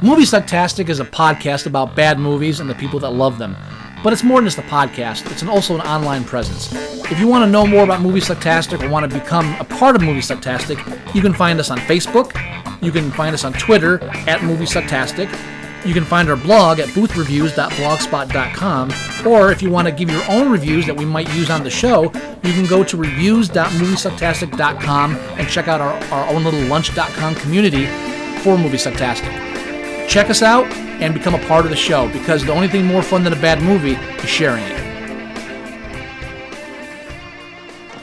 Movie Sucktastic is a podcast about bad movies and the people that love them. But it's more than just a podcast, it's an, also an online presence. If you want to know more about Movie Sucktastic or want to become a part of Movie Sucktastic, you can find us on Facebook, you can find us on Twitter at Movie Sucktastic, you can find our blog at boothreviews.blogspot.com, or if you want to give your own reviews that we might use on the show, you can go to reviews.moviesucktastic.com and check out our, our own little lunch.com community for Movie Sucktastic. Check us out and become a part of the show because the only thing more fun than a bad movie is sharing it.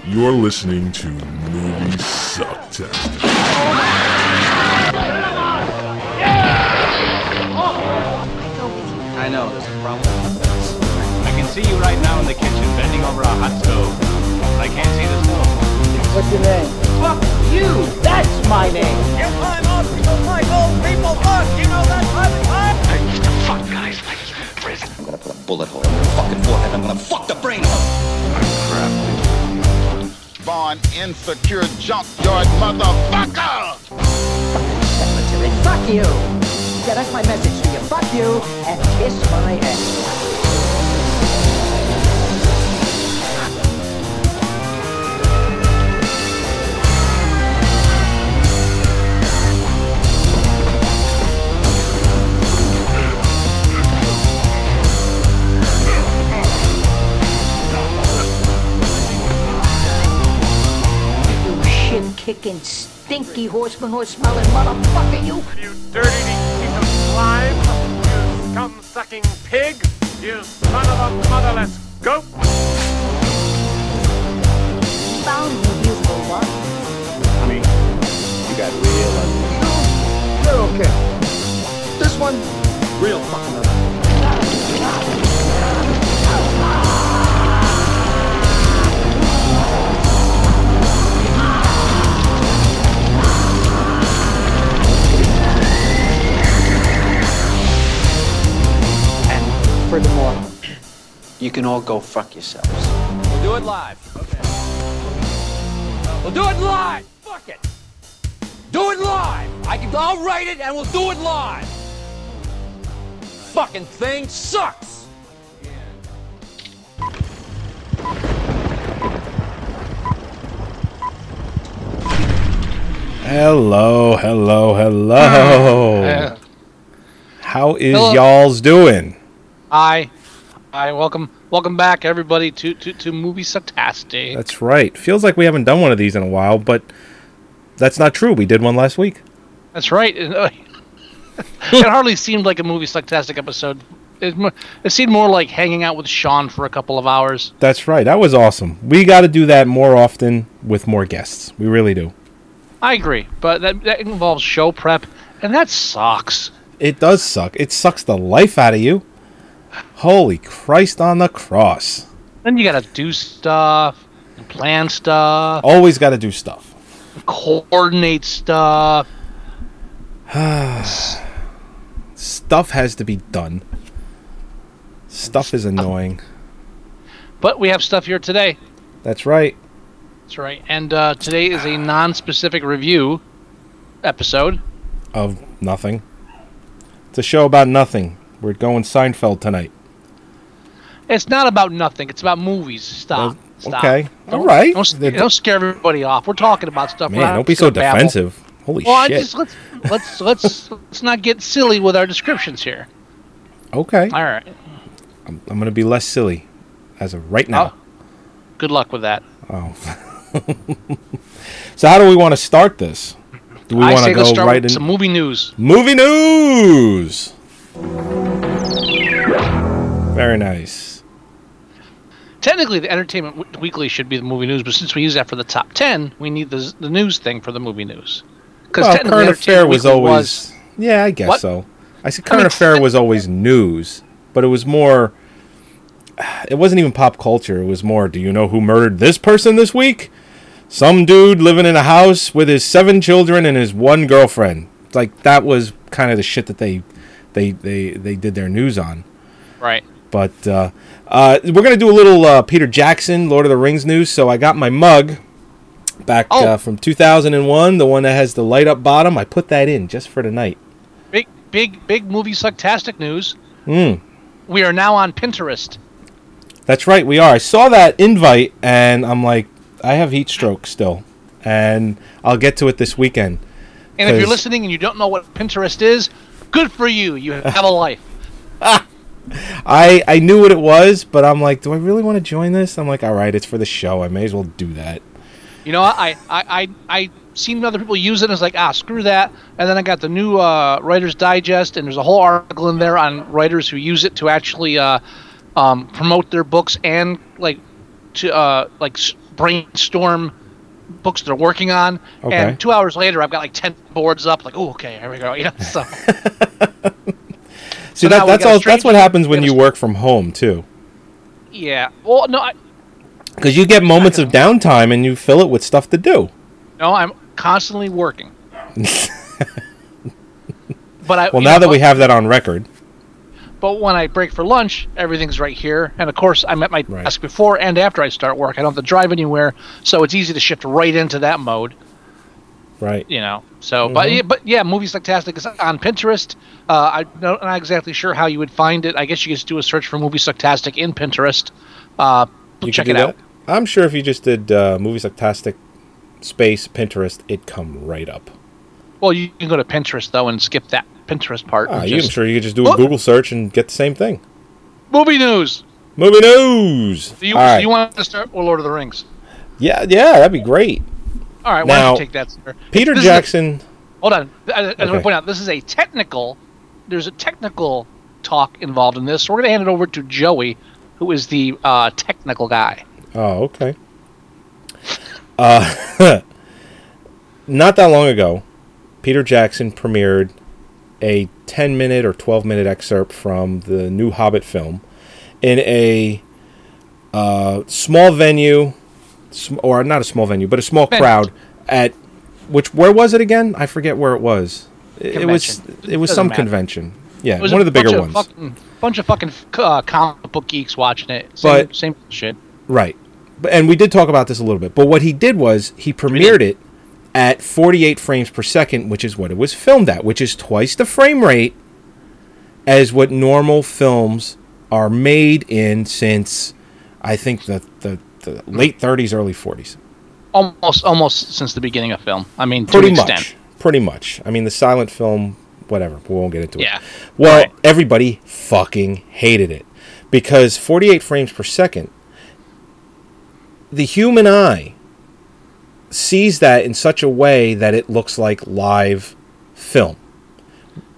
You're listening to Movie Sucktastic. I know, there's a problem. I can see you right now in the kitchen bending over a hot stove. I can't see the stove. What's your name? Fuck you! That's my name. You climb up because my old people fuck! You know that type of time? Fuck guys like you in prison. I'm gonna put a bullet hole in your fucking forehead. I'm gonna fuck the brain out. Born insecure junkyard motherfucker! Cemetery. Fuck you. Yeah, that's my message to you. Fuck you and kiss my ass. You shit-kicking, stinky horseman, horse-smelling motherfucker, you. You dirty slime! You scum-sucking pig! You son of a motherless goat! Found you, you for what? Honey, you got real ugly. They're okay. This one, real fucking ugly. Furthermore, you can all go fuck yourselves. We'll do it live. Okay. We'll do it live. Fuck it. Do it live. I can. I'll write it, and we'll do it live. Fucking thing sucks. Hello, hello, hello. How is Hello. y'all's doing? Hi. Hi, welcome welcome back everybody to, to, to Movie Sucktastic. That's right. Feels like we haven't done one of these in a while, but that's not true. We did one last week. That's right. It, hardly seemed like a Movie Sucktastic episode. It, it seemed more like hanging out with Sean for a couple of hours. That's right. That was awesome. We got to do that more often with more guests. We really do. I agree, but that, that involves show prep, and that sucks. It does suck. It sucks the life out of you. Holy Christ on the cross. Then you gotta do stuff, and plan stuff, Always got to do stuff. coordinate stuff. Stuff has to be done. Stuff is annoying. But we have stuff here today. That's right. That's right. And uh, today is a non-specific review episode. Of nothing. It's a show about nothing. We're going Seinfeld tonight. It's not about nothing. It's about movies. Stop. Stop. okay. Don't- All right. Don't, don't scare everybody off. We're talking about stuff. Man, don't be so babble. defensive. Holy Well, I shit. just let's let's let's let's not get silly with our descriptions here. Okay. All right. I'm, I'm going to be less silly as of right now. Oh, good luck with that. Oh. so how do we want to start this? Do we want to go start right with in some movie news. movie news? Very nice. Technically, the Entertainment Weekly should be the movie news, but since we use that for the top ten, we need the the news thing for the movie news. Because Well, current affair was always yeah, I guess What? so. I said I current mean, affair was always news, but it was more. It wasn't even pop culture. It was more. Do you know who murdered this person this week? Some dude living in a house with his seven children and his one girlfriend. Like that was kind of the shit that they, they, they, they did their news on. right. But uh, uh, we're gonna do a little uh, Peter Jackson, Lord of the Rings news. So I got my mug, Back Oh. uh, from 2001, the one that has the light up bottom. I put that in just for tonight. Big, big, big movie sucktastic news. Mm. We are now on Pinterest. That's right, we are. I saw that invite and I'm like, I have heat stroke still, and I'll get to it this weekend. And if you're listening and you don't know what Pinterest is, good for you. You have a life. I I knew what it was, but I'm like, do I really want to join this? I'm like, all right, it's for the show. I may as well do that. You know, I I I, I seen other people use it. and it's like ah, screw that. And then I got the new uh, Writer's Digest, and there's a whole article in there on writers who use it to actually uh, um, promote their books and like to uh, like brainstorm books they're working on. Okay. And two hours later, I've got like ten boards up. Like, oh, okay, here we go. You know, so See, So that, that's all. That's what happens when you work from home too, yeah. Well, no, because you get moments of downtime and you fill it with stuff to do. no, I'm constantly working. but I Well, now know, that we have that on record, But when I break for lunch, everything's right here. And of course, I'm at my Right. desk before and after I start work. I don't have to drive anywhere, so it's easy to shift right into that mode. Right? You know. So, but Mm-hmm. yeah, but yeah, Movie Sucktastic is on Pinterest. Uh, I'm not, not exactly sure how you would find it. I guess you just do a search for Movie Sucktastic in Pinterest. Uh, You check it do out. I'm sure if you just did uh, Movie Sucktastic space Pinterest, it'd come right up. Well, you can go to Pinterest though and skip that Pinterest part. Ah, you, I'm sure you could just do a Look. Google search and get the same thing. Movie news. Movie news. Do you, right. do you want to start with Lord of the Rings? yeah, yeah, that'd be great. All right, why Now, don't you take that, sir? Peter This is a- Jackson. Hold on. I, I just want to point out this is a technical. There's a technical talk involved in this. So we're going to hand it over to Joey, who is the uh, technical guy. Oh, okay. Uh, not that long ago, Peter Jackson premiered a 10 minute or 12 minute excerpt from the new Hobbit film in a uh, small venue, or not a small venue, but a small Venue. crowd at which where was it again? I forget where it was. It, it was it was Doesn't some matter. convention. Yeah, It was one of the bigger ones. Fucking, bunch of fucking uh, comic book geeks watching it. Same, But- same shit. Right. But and we did talk about this a little bit. But what he did was he premiered it at 48 frames per second, which is what it was filmed at, which is twice the frame rate as what normal films are made in since I think the the, the late 30s, early 40s. Almost, almost since the beginning of film. I mean, to Pretty much. extent. Pretty much. I mean, the silent film, whatever. We won't get into Yeah. it. Well, Right. everybody fucking hated it because 48 frames per second, the human eye sees that in such a way that it looks like live film.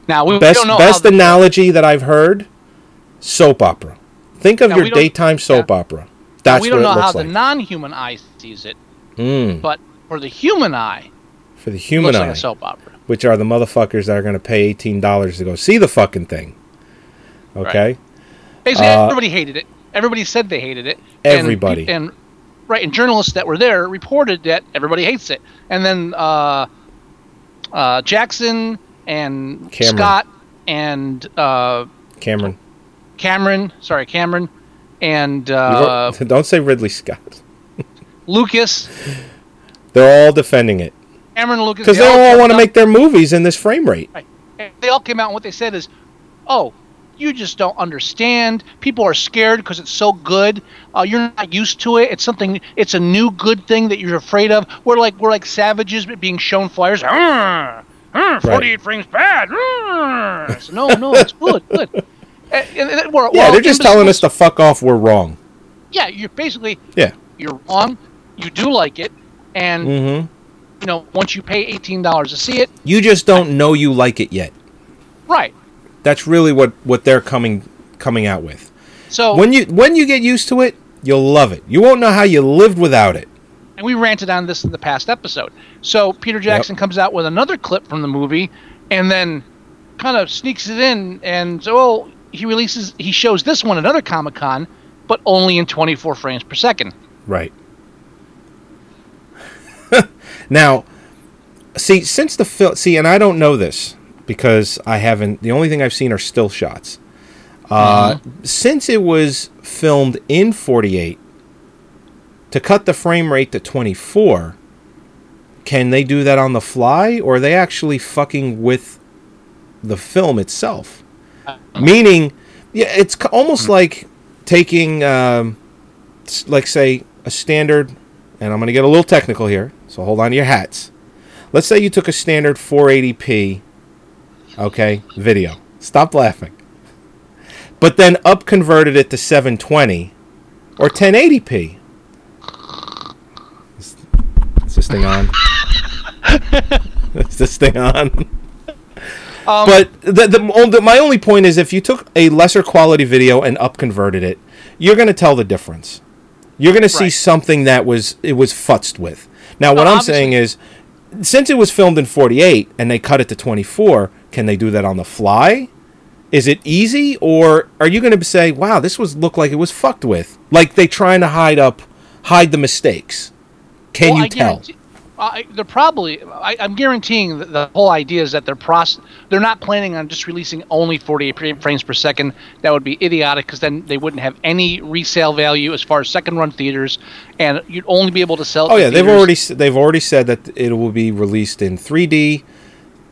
Now we, we Best don't know best analogy that I've heard: soap opera. Think of Now, your daytime soap opera. Now, That's we don't know how looks the non-human eye sees it, Mm, but for the human eye, for the human eye, like a soap opera. which are the motherfuckers that are going to pay eighteen dollars to go see the fucking thing. Okay. Basically, Uh, everybody hated it. Everybody said they hated it. Everybody. pe- And, right, and journalists that were there reported that everybody hates it. And then uh, uh, Jackson and Cameron. Scott and uh, Cameron. Cameron, sorry, Cameron, and uh, don't say Ridley Scott. Lucas, They're all defending it Cameron and Lucas. because they all all want to make their movies in this frame rate. Right. They all came out and what they said is, "Oh, you just don't understand. People are scared because it's so good. Uh, you're not used to it. It's something. It's a new good thing that you're afraid of. We're like we're like savages being shown fires. "Arr, arr, 48 frames bad. arr." So, no, no, it's good, good. And, and- and we're, we're Yeah, they're just telling us to fuck off. We're wrong. Yeah, you're basically Yeah. you're wrong. You do like it, and Mm-hmm. you know once you pay eighteen dollars to see it, You just don't know you like it yet. right? That's really what what they're coming coming out with. So When you when you get used to it, you'll love it. You won't know how you lived without it. and we ranted on this in the past episode. So Peter Jackson comes out with another clip from the movie, and then kind of sneaks it in, and so oh, he releases, he shows this one at another Comic Con, but only in 24 frames per second. Right. now, see, since the film, see, and I don't know this because I haven't. The only thing I've seen are still shots. Uh, Since it was filmed in 48, to cut the frame rate to 24, can they do that on the fly, or are they actually fucking with the film itself? Meaning, yeah, it's almost like taking, um, like, say, a standard, and I'm going to get a little technical here, so hold on to your hats. Let's say you took a standard 480p, okay, video. Stop laughing. But then up converted it to 720 or 1080p. Is, is this thing on? is this thing on? But the, the, my only point is if you took a lesser quality video and upconverted it, you're going to tell the difference. You're going to see something that was it was futzed with. Now, what No, I'm saying is, since it was filmed in 48 and they cut it to 24, can they do that on the fly? Is it easy, or are you going to say, "Wow, this was look like it was fucked with"? Like they trying to hide up, hide the mistakes. Can Well, you I tell? guarantee- I, they're probably. I, I'm guaranteeing that the whole idea is that they're process. They're not planning on just releasing only 48 frames per second. That would be idiotic because then they wouldn't have any resale value as far as second run theaters, and you'd only be able to sell. Oh yeah, they've already they've already said that it will be released in 3D,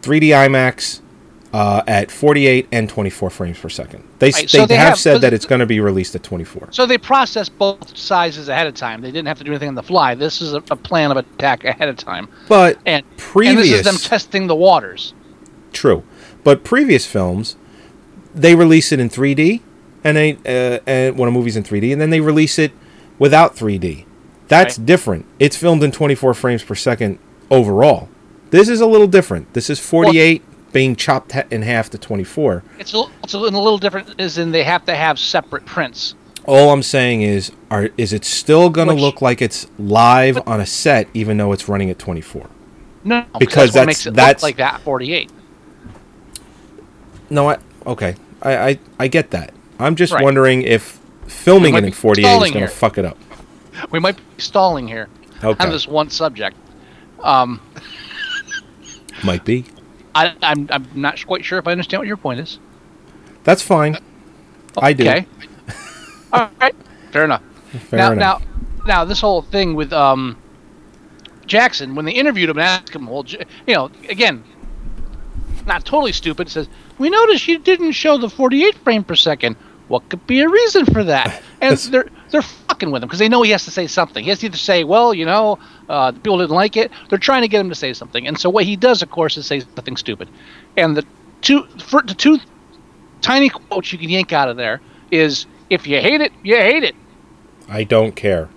3D IMAX, uh, at 48 and 24 frames per second. They Right, so they, they have, have- said that it's going to be released at 24. So they process both sizes ahead of time. They didn't have to do anything on the fly. This is a, a plan of attack ahead of time. But and previous and this is them testing the waters. True, but previous films, they release it in 3D, and they uh, and when a movie's in 3D, and then they release it without 3D. That's different. It's filmed in 24 frames per second overall. This is a little different. This is 48 being chopped in half to 24. It's a, it's a, little- different. Is in they have to have separate prints. All I'm saying is, are is it still going to look like it's live on a set, even though it's running at 24? No, Because that's, makes it that's- look like that 48. No, I okay. I I, I get that. I'm just Right. wondering if filming it in 48 is going to fuck it up. We might be stalling here Okay. on this one subject. Um, Might be. I, I'm I'm not quite sure if I understand what your point is. That's fine. I do. Okay. All right. Fair enough. Fair now, enough. now, now, this whole thing with um, Jackson, when they interviewed him and asked him, well, you know, again, not totally stupid, says, we noticed you didn't show the 48 frame per second. What could be a reason for that? And they're they're fucking with him because they know he has to say something. He has to either say, well, you know, uh, the people didn't like it. They're trying to get him to say something. And so what he does, of course, is say something stupid. And the two for the two tiny quotes you can yank out of there is, if you hate it, you hate it. I don't care.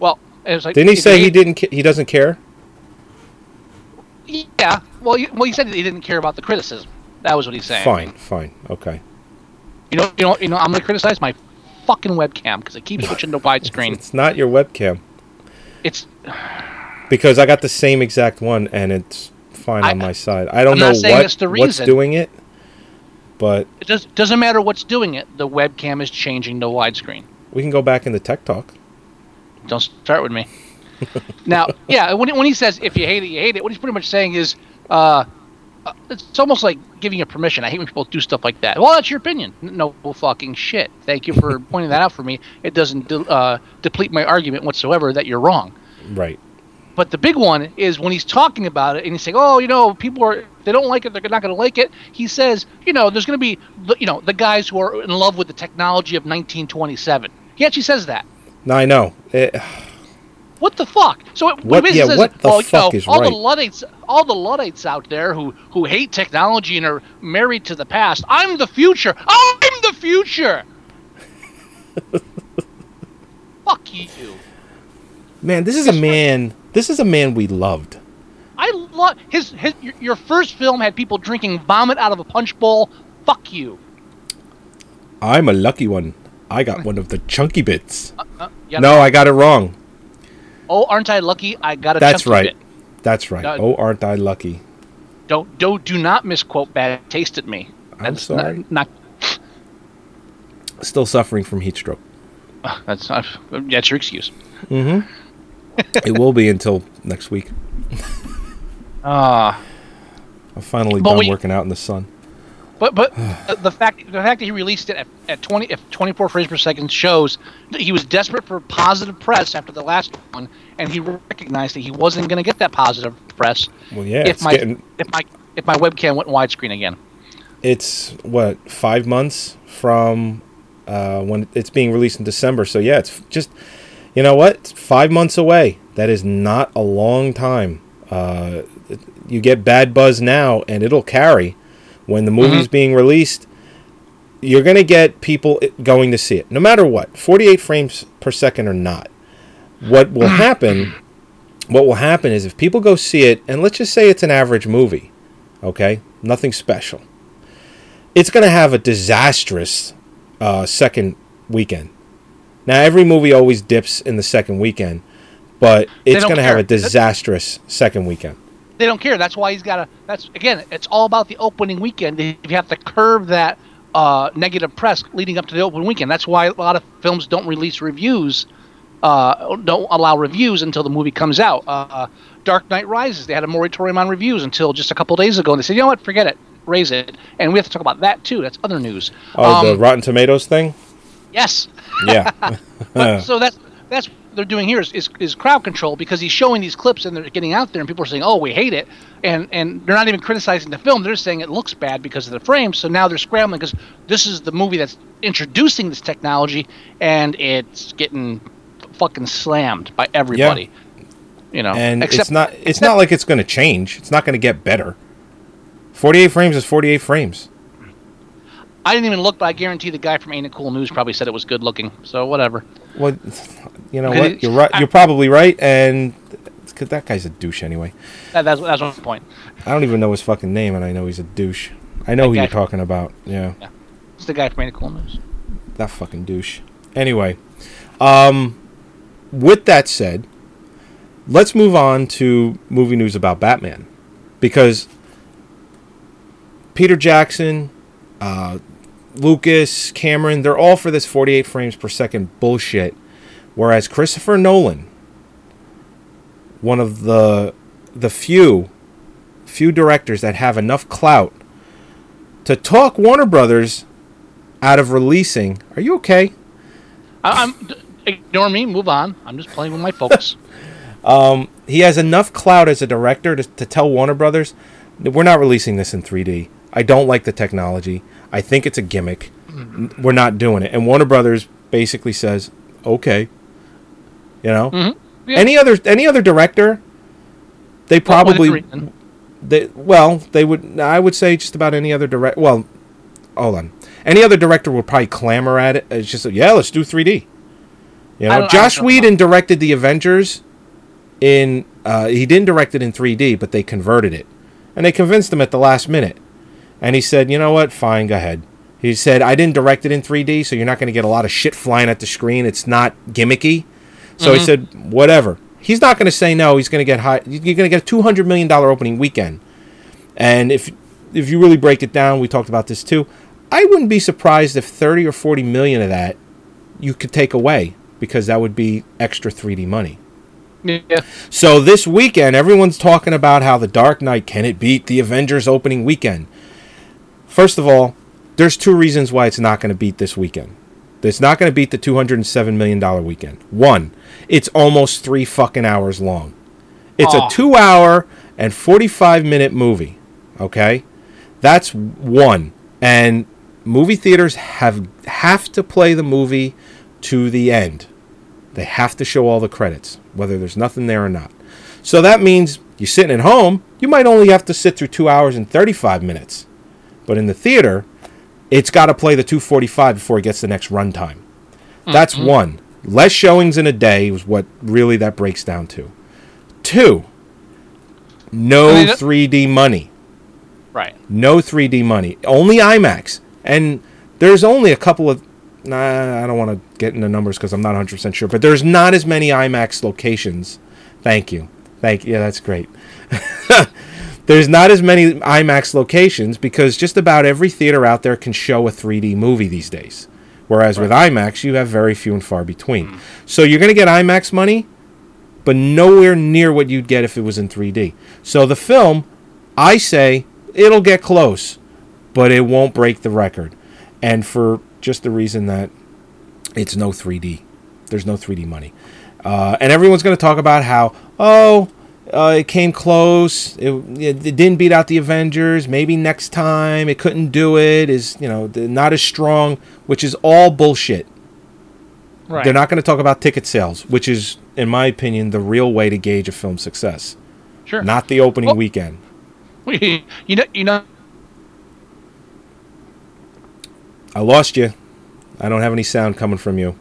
Well, it was like, Didn't he say he didn't? Ca- he doesn't care. Yeah. Well, he, well, he said he didn't care about the criticism. That was what he's saying. Fine, fine, okay. You know, you know, you know. I'm gonna criticize my fucking webcam because it keeps switching to widescreen. It's not your webcam It's because I got the same exact one and it's fine on my side. I don't I'm know what the what's doing it, but it does doesn't matter what's doing it. The webcam is changing to widescreen. we can go back into tech talk. Don't start with me. now, yeah, when, when he says if you hate it, you hate it, what he's pretty much saying is, uh, it's almost like giving you permission. I hate when people do stuff like that. Well, that's your opinion. No fucking shit. Thank you for pointing that out for me. It doesn't de- uh, deplete my argument whatsoever that you're wrong. Right. But the big one is when he's talking about it and he's saying, "Oh, you know, people are they don't like it, they're not going to like it." He says, "You know, there's going to be the- you know the guys who are in love with the technology of 1927." He actually says that. No, I know. It, What the fuck? So it What- yeah, says, what the oh, you know, is all right? the luddites, all the luddites out there who who hate technology and are married to the past. I'm the future. I'm the future. fuck you. man, this is a man. This is a man we loved. I love his his. Your, first film had people drinking vomit out of a punch bowl. Fuck you. I'm a lucky one. I got one of the chunky bits. Uh, yeah, no, I got it wrong. Oh, aren't I lucky? I got a. That's right. bit. That's right. No. Oh, aren't I lucky? Don't don't do not misquote bad taste at me. I'm That's sorry. Not, not Still suffering from heat stroke. that's not. That's your excuse. Mm-hmm. it will be until next week. Ah. I'm finally done we- working out in the sun. But but the fact the fact that he released it at, at 20 if 24 frames per second shows that he was desperate for positive press after the last one, and he recognized that he wasn't going to get that positive press. Well, yeah, if my getting- if my if my webcam went widescreen again. It's what five months from uh, when it's being released in December. So yeah, it's just you know what, it's five months away. That is not a long time. Uh, you get bad buzz now, and it'll carry when the movie's being released. You're gonna get people going to see it, no matter what, 48 frames per second or not. What will happen? What will happen is if people go see it, and let's just say it's an average movie, okay, nothing special it's going to have a disastrous uh, second weekend. Now, every movie always dips in the second weekend, but it's going to have a disastrous second weekend. They don't care. That's why he's got to. That's again. It's all about the opening weekend. If you have to curb that uh, negative press leading up to the opening weekend, that's why a lot of films don't release reviews. Uh, don't allow reviews until the movie comes out. Uh, Dark Knight Rises. They had a moratorium on reviews until just a couple days ago, and they said, "You know what? Forget it. Raise it." And we have to talk about that too. That's other news. Oh, the Um, Rotten Tomatoes thing? yes. Yeah. But, so that's that's they're doing here is, is, is crowd control because he's showing these clips and they're getting out there and people are saying, "Oh, we hate it," and and they're not even criticizing the film. They're just saying it looks bad because of the frames. So now they're scrambling because this is the movie that's introducing this technology and it's getting fucking slammed by everybody. Yeah. You know, and except it's not it's not like it's going to change. It's not going to get better. 48 frames is 48 frames. I didn't even look, but I guarantee the guy from Ain't It Cool News probably said it was good looking. So whatever. Well, you know what? You're right. You're probably right and cause that guy's a douche anyway. That, that's that's my point. I don't even know his fucking name and I know he's a douche. I know That who you're from- talking about. Yeah. It's the guy from Cool News. that fucking douche. Anyway, um, with that said, let's move on to movie news about Batman, because Peter Jackson, uh, Lucas, Cameron, they're all for this 48 frames per second bullshit, whereas Christopher Nolan, one of the the few few directors that have enough clout to talk Warner Brothers out of releasing. Are you okay? I, I'm ignore me. Move on. I'm just playing with my focus. Um, he has enough clout as a director to, to tell Warner Brothers, we're not releasing this in 3D. I don't like the technology. I think it's a gimmick. N- We're not doing it. And Warner Brothers basically says, okay. You know, Mhm. Yeah. any other any other director, they probably they well they would I would say just about any other direct well, hold on, any other director would probably clamor at it. It's just yeah, let's do 3D. You know, Josh don't know. Whedon directed the Avengers in uh, he didn't direct it in 3D, but they converted it, and they convinced him at the last minute. And he said, "You know what? Fine, go ahead." He said, "I didn't direct it in 3D, so you're not going to get a lot of shit flying at the screen. It's not gimmicky." So he Mhm. said, "Whatever." He's not going to say no. He's going to get high. You're going to get a 200 million dollar opening weekend. And if if you really break it down, we talked about this too. I wouldn't be surprised if 30 or 40 million of that you could take away because that would be extra 3D money. Yeah. So this weekend, everyone's talking about how The Dark Knight can it beat the Avengers opening weekend. First of all, there's two reasons why it's not going to beat this weekend. It's not going to beat the 207 million dollar weekend. One, it's almost three fucking hours long. It's Aw. a two hour and 45 minute movie. Okay, that's one. And movie theaters have have to play the movie to the end. They have to show all the credits, whether there's nothing there or not. So that means you're sitting at home, you might only have to sit through two hours and 35 minutes. But in the theater, it's got to play the 245 before it gets the next runtime. That's mm-hmm. one. Less showings in a day is what really that breaks down to. Two, no I mean, 3D money. Right. No 3D money. Only IMAX. And there's only a couple of. Nah, I don't want to get into numbers because I'm not 100% sure. But there's not as many IMAX locations. Thank you. Thank you. Yeah, that's great. there's not as many IMAX locations because just about every theater out there can show a 3D movie these days. Whereas with IMAX, you have very few and far between. So you're going to get IMAX money, but nowhere near what you'd get if it was in 3D. So the film, I say, it'll get close, but it won't break the record. And for just the reason that it's no 3D. There's no 3D money. Uh, and everyone's going to talk about how, oh, uh, it came close. It, it, it didn't beat out the Avengers. Maybe next time it couldn't do it. Is you know not as strong, which is all bullshit. Right. They're not going to talk about ticket sales, which is, in my opinion, the real way to gauge a film's success. Sure. Not the opening Well- weekend. you know, you know, I lost you. I don't have any sound coming from you.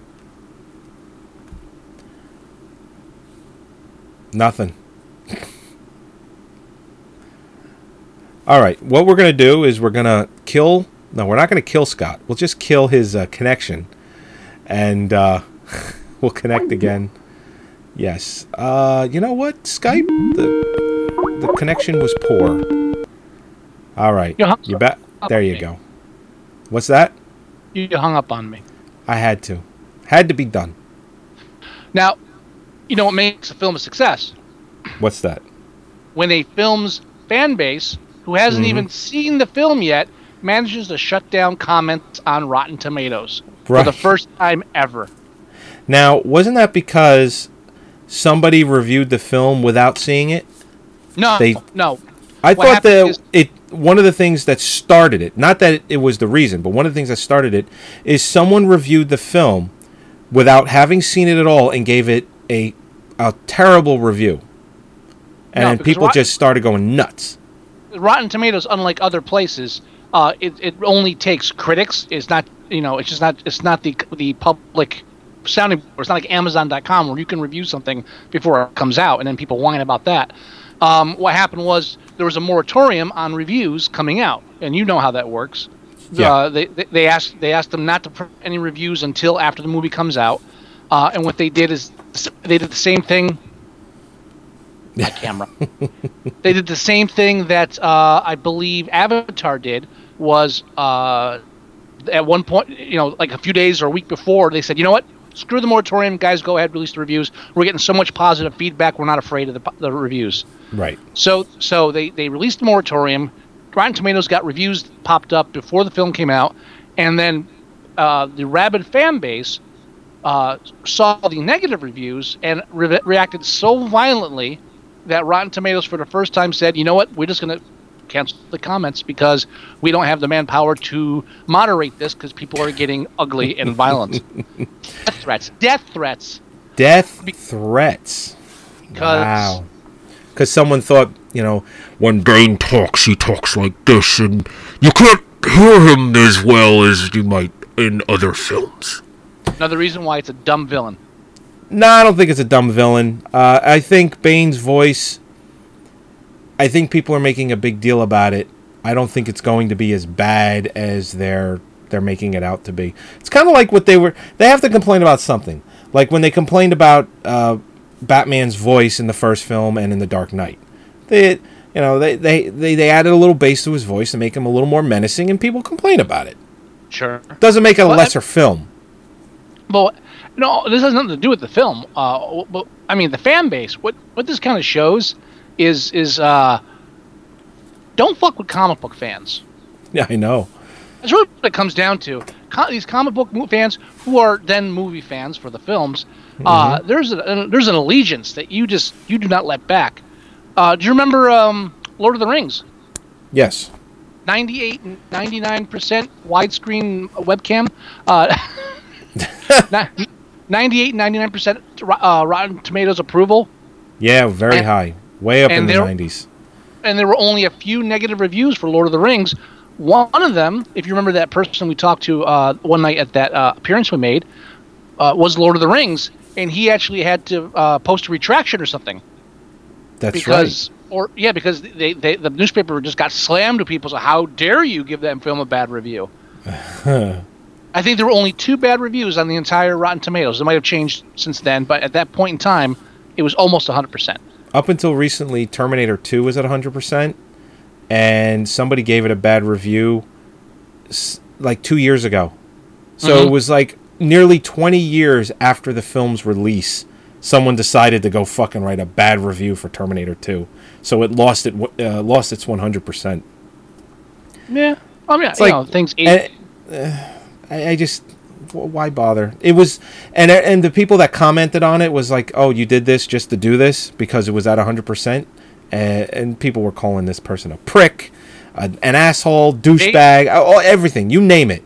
Nothing. All right. What we're going to do is we're going to kill. No, we're not going to kill Scott. We'll just kill his uh, connection. And uh, we'll connect again. Yes. Uh, you know what? Skype, the, the connection was poor. All right. You hung You bet. There you me. go. What's that? you hung up on me. I had to. Had to be done. Now, you know what makes a film a success? What's that? When a film's fan base, who hasn't Mhm. even seen the film yet, manages to shut down comments on Rotten Tomatoes for the first time ever. Now, wasn't that because somebody reviewed the film without seeing it? No, They- no. I What thought that is- it one of the things that started it, not that it was the reason, but one of the things that started it is someone reviewed the film without having seen it at all and gave it a a terrible review. And No, people just started going nuts. Rotten Tomatoes, unlike other places, uh, it, it only takes critics. It's not you know it's just not it's not the the public sounding. board. It's not like Amazon.com where you can review something before it comes out and then people whine about that. Um, what happened was there was a moratorium on reviews coming out, and you know how that works. Yeah. Uh, they, they they asked they asked them not to print any reviews until after the movie comes out, uh, and what they did is they did the same thing. My camera. they did the same thing that uh, I believe Avatar did. Was uh, at one point, you know, like a few days or a week before, they said, you know what? Screw the moratorium, guys. Go ahead, release the reviews. We're getting so much positive feedback. We're not afraid of the, the reviews. Right. So so they they released the moratorium. Rotten Tomatoes got reviews popped up before the film came out, and then uh, the rabid fan base uh, saw the negative reviews and re- reacted so violently that Rotten Tomatoes, for the first time, said, "You know what? We're just going to cancel the comments because we don't have the manpower to moderate this because people are getting ugly and violent. death threats, death threats, Death threats. because Wow. Because someone thought, you know, When Bane talks, he talks like this, and you can't hear him as well as you might in other films. another reason why it's a dumb villain. No, I don't think it's a dumb villain. Uh, I think Bane's voice. I think people are making a big deal about it. I don't think it's going to be as bad as they're they're making it out to be. It's kind of like what they were. They have to complain about something. Like when they complained about uh, Batman's voice in the first film and in the Dark Knight. They, you know, they, they, they, they added a little bass to his voice to make him a little more menacing, and people complain about it. Sure. Doesn't make it a Well, I- lesser film. Well, no, this has nothing to do with the film. Uh, but I mean, the fan base. What what this kind of shows is is uh, don't fuck with comic book fans. Yeah, I know. That's really what it comes down to. Co- these comic book fans who are then movie fans for the films. Uh, there's a, there's an allegiance that you just you do not let back. Uh, do you remember um, Lord of the Rings? Yes. 98 and 99% widescreen webcam. Uh, 98 and 99% uh, Rotten Tomatoes approval. Yeah, very And- high. Way up in the there- 90s. And there were only a few negative reviews for Lord of the Rings. One of them, if you remember that person we talked to uh, one night at that uh, appearance we made, uh, was Lord of the Rings. And he actually had to uh, post a retraction or something. That's because or yeah because they, they the newspaper just got slammed to people so how dare you give that film a bad review right. i think there were only two bad reviews on the entire rotten tomatoes it might have changed since then but at that point in time it was almost 100% Up until recently, Terminator 2 was at 100%, and somebody gave it a bad review like two years ago. So Mhm. it was like nearly 20 years after the film's release, someone decided to go fucking write a bad review for Terminator 2. So it lost it uh, lost its 100%. yeah I mean, It's you like- know, things. and, uh, I, I just why bother? It was, and and the people that commented on it was like, "Oh, you did this just to do this because it was at hundred percent," and and people were calling this person a prick, a, an asshole, douchebag, everything you name it.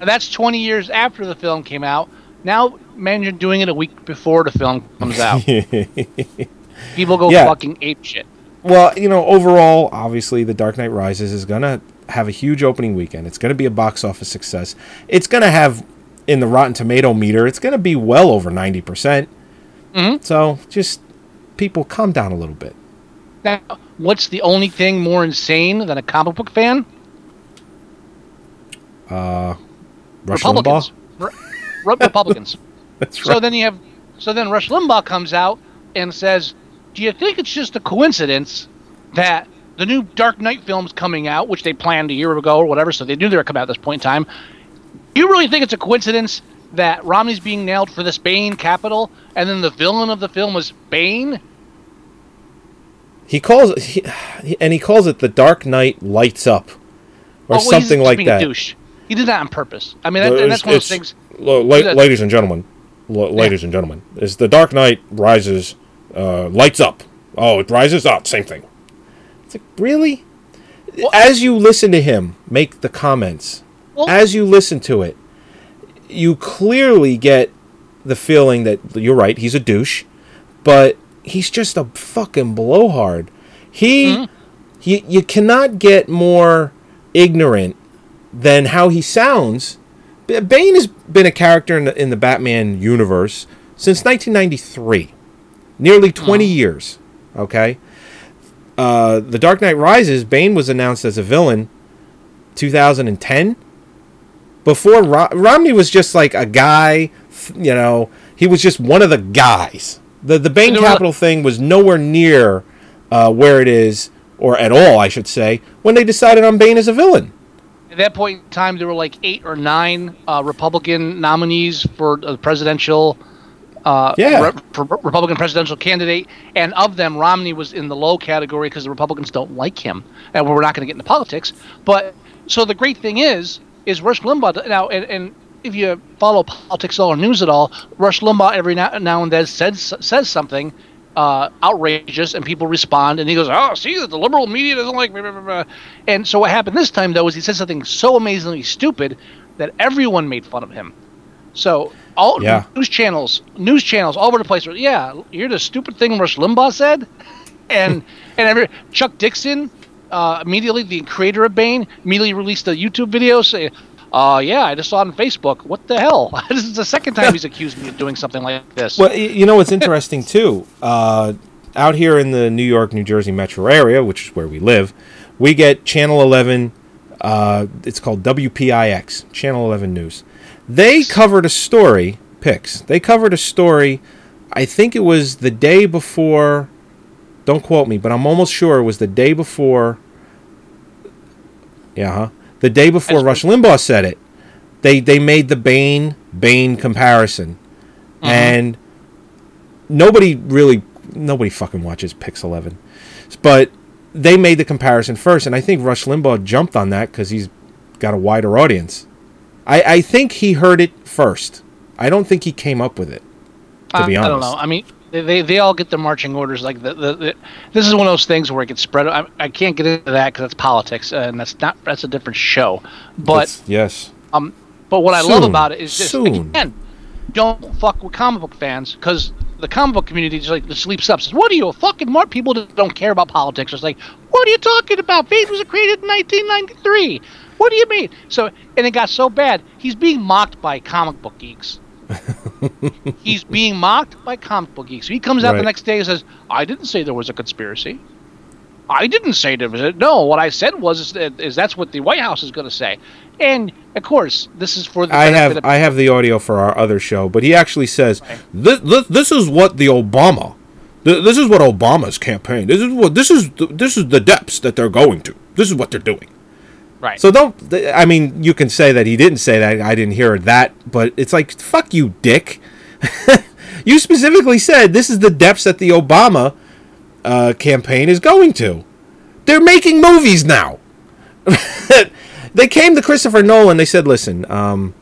And that's 20 years after the film came out. Now, man, you're doing it a week before the film comes out. People go Yeah. fucking ape shit. Well, you know, overall, obviously, The Dark Knight Rises is gonna have a huge opening weekend. It's gonna be a box office success. It's gonna have in the Rotten Tomato meter, it's gonna be well over ninety percent. Mhm. So just people calm down a little bit. Now, what's the only thing more insane than a comic book fan? Uh, Rush Republicans. Limbaugh. Re- Republicans. That's So then you have, so then Rush Limbaugh comes out and says, "Do you think it's just a coincidence that the new Dark Knight film's coming out, which they planned a year ago or whatever, so they knew they were coming out at this point in time? Do you really think it's a coincidence that Romney's being nailed for this Bain Capital, and then the villain of the film was Bane? He calls he, he- and he calls it the Dark Knight lights up, or Oh, something like being that. A douche. He did that on purpose. I mean, that, that's one of those things. lo- la- that- ladies and gentlemen, lo- ladies and gentlemen, is the Dark Knight rises, uh, lights up. Oh, it rises up. Same thing. It's like really. As you listen to him make the comments, Well- as you listen to it, you clearly get the feeling that you're right. He's a douche, but he's just a fucking blowhard. He, Mm-hmm. you, you cannot get more ignorant than how he sounds. Bane has been a character in the, in the Batman universe since 1993, nearly 20 years. Okay, uh, The Dark Knight Rises. Bane was announced as a villain 2010. Before Ro- Romney was just like a guy, you know, he was just one of the guys. The the Bain Capital thing was nowhere near uh, where it is, or at all, I should say, when they decided on Bane as a villain. At that point in time, there were like eight or nine uh, Republican nominees for the presidential. Uh, Yeah. re- for Republican presidential candidate, and of them, Romney was in the low category because the Republicans don't like him, and we're not going to get into politics. But so the great thing is, is Rush Limbaugh now, and, and if you follow politics all or news at all, Rush Limbaugh every now, now and then says says something uh, outrageous, and people respond, and he goes, "Oh, see, the liberal media doesn't like me." blah, blah, blah." And so what happened this time though is he said something so amazingly stupid that everyone made fun of him. So all Yeah. news channels, news channels all over the place. Were, yeah, you're the stupid thing Rush Limbaugh said, and and every, Chuck Dixon uh, immediately, the creator of Bane, immediately released a YouTube video saying, "Uh, yeah, I just saw it on Facebook. What the hell? this is the second time he's accused me of doing something like this." Well, you know what's interesting too? Uh, out here in the New York, New Jersey metro area, which is where we live, we get Channel 11. Uh, it's called WPIX, Channel 11 News. They covered a story, Pix. They covered a story. I think it was the day before. Don't quote me, but I'm almost sure it was the day before. Yeah, huh? The day before That's Rush Limbaugh said it. They they made the Bane Bane comparison, mm-hmm. and nobody really nobody fucking watches Pix 11 but they made the comparison first and i think rush limbaugh jumped on that because he's got a wider audience I, I think he heard it first i don't think he came up with it to be I don't know. I mean, they, they, all get their marching orders. Like the, the, the this is one of those things where it gets spread. I, I can't get into that because that's politics, and that's not that's a different show. But That's- yes um, but what I love about it is just Soon. again, don't fuck with comic book fans because the comic book community just like sleeps up. Says, "What are you a fucking more people that don't care about politics?" Just like, "What are you talking about? Fate was created in 1993. What do you mean?" So and it got so bad. He's being mocked by comic book geeks. He's being mocked by comic book geeks. So he comes out the next day and says, "I didn't say there was a conspiracy. I didn't say there was a no. What I said was is, that, is that's what the White House is going to say." And of course, this is for the i have of i have the audio for our other show but he actually says this, this, this is what the obama this is what obama's campaign this is what this is this is the depths that they're going to this is what they're doing right. So don't. I mean, you can say that he didn't say that. I didn't hear that, but it's like fuck you, dick. you specifically said this is the depths that the Obama uh, campaign is going to. They're making movies now. They came to Christopher Nolan. They said, "Listen, um,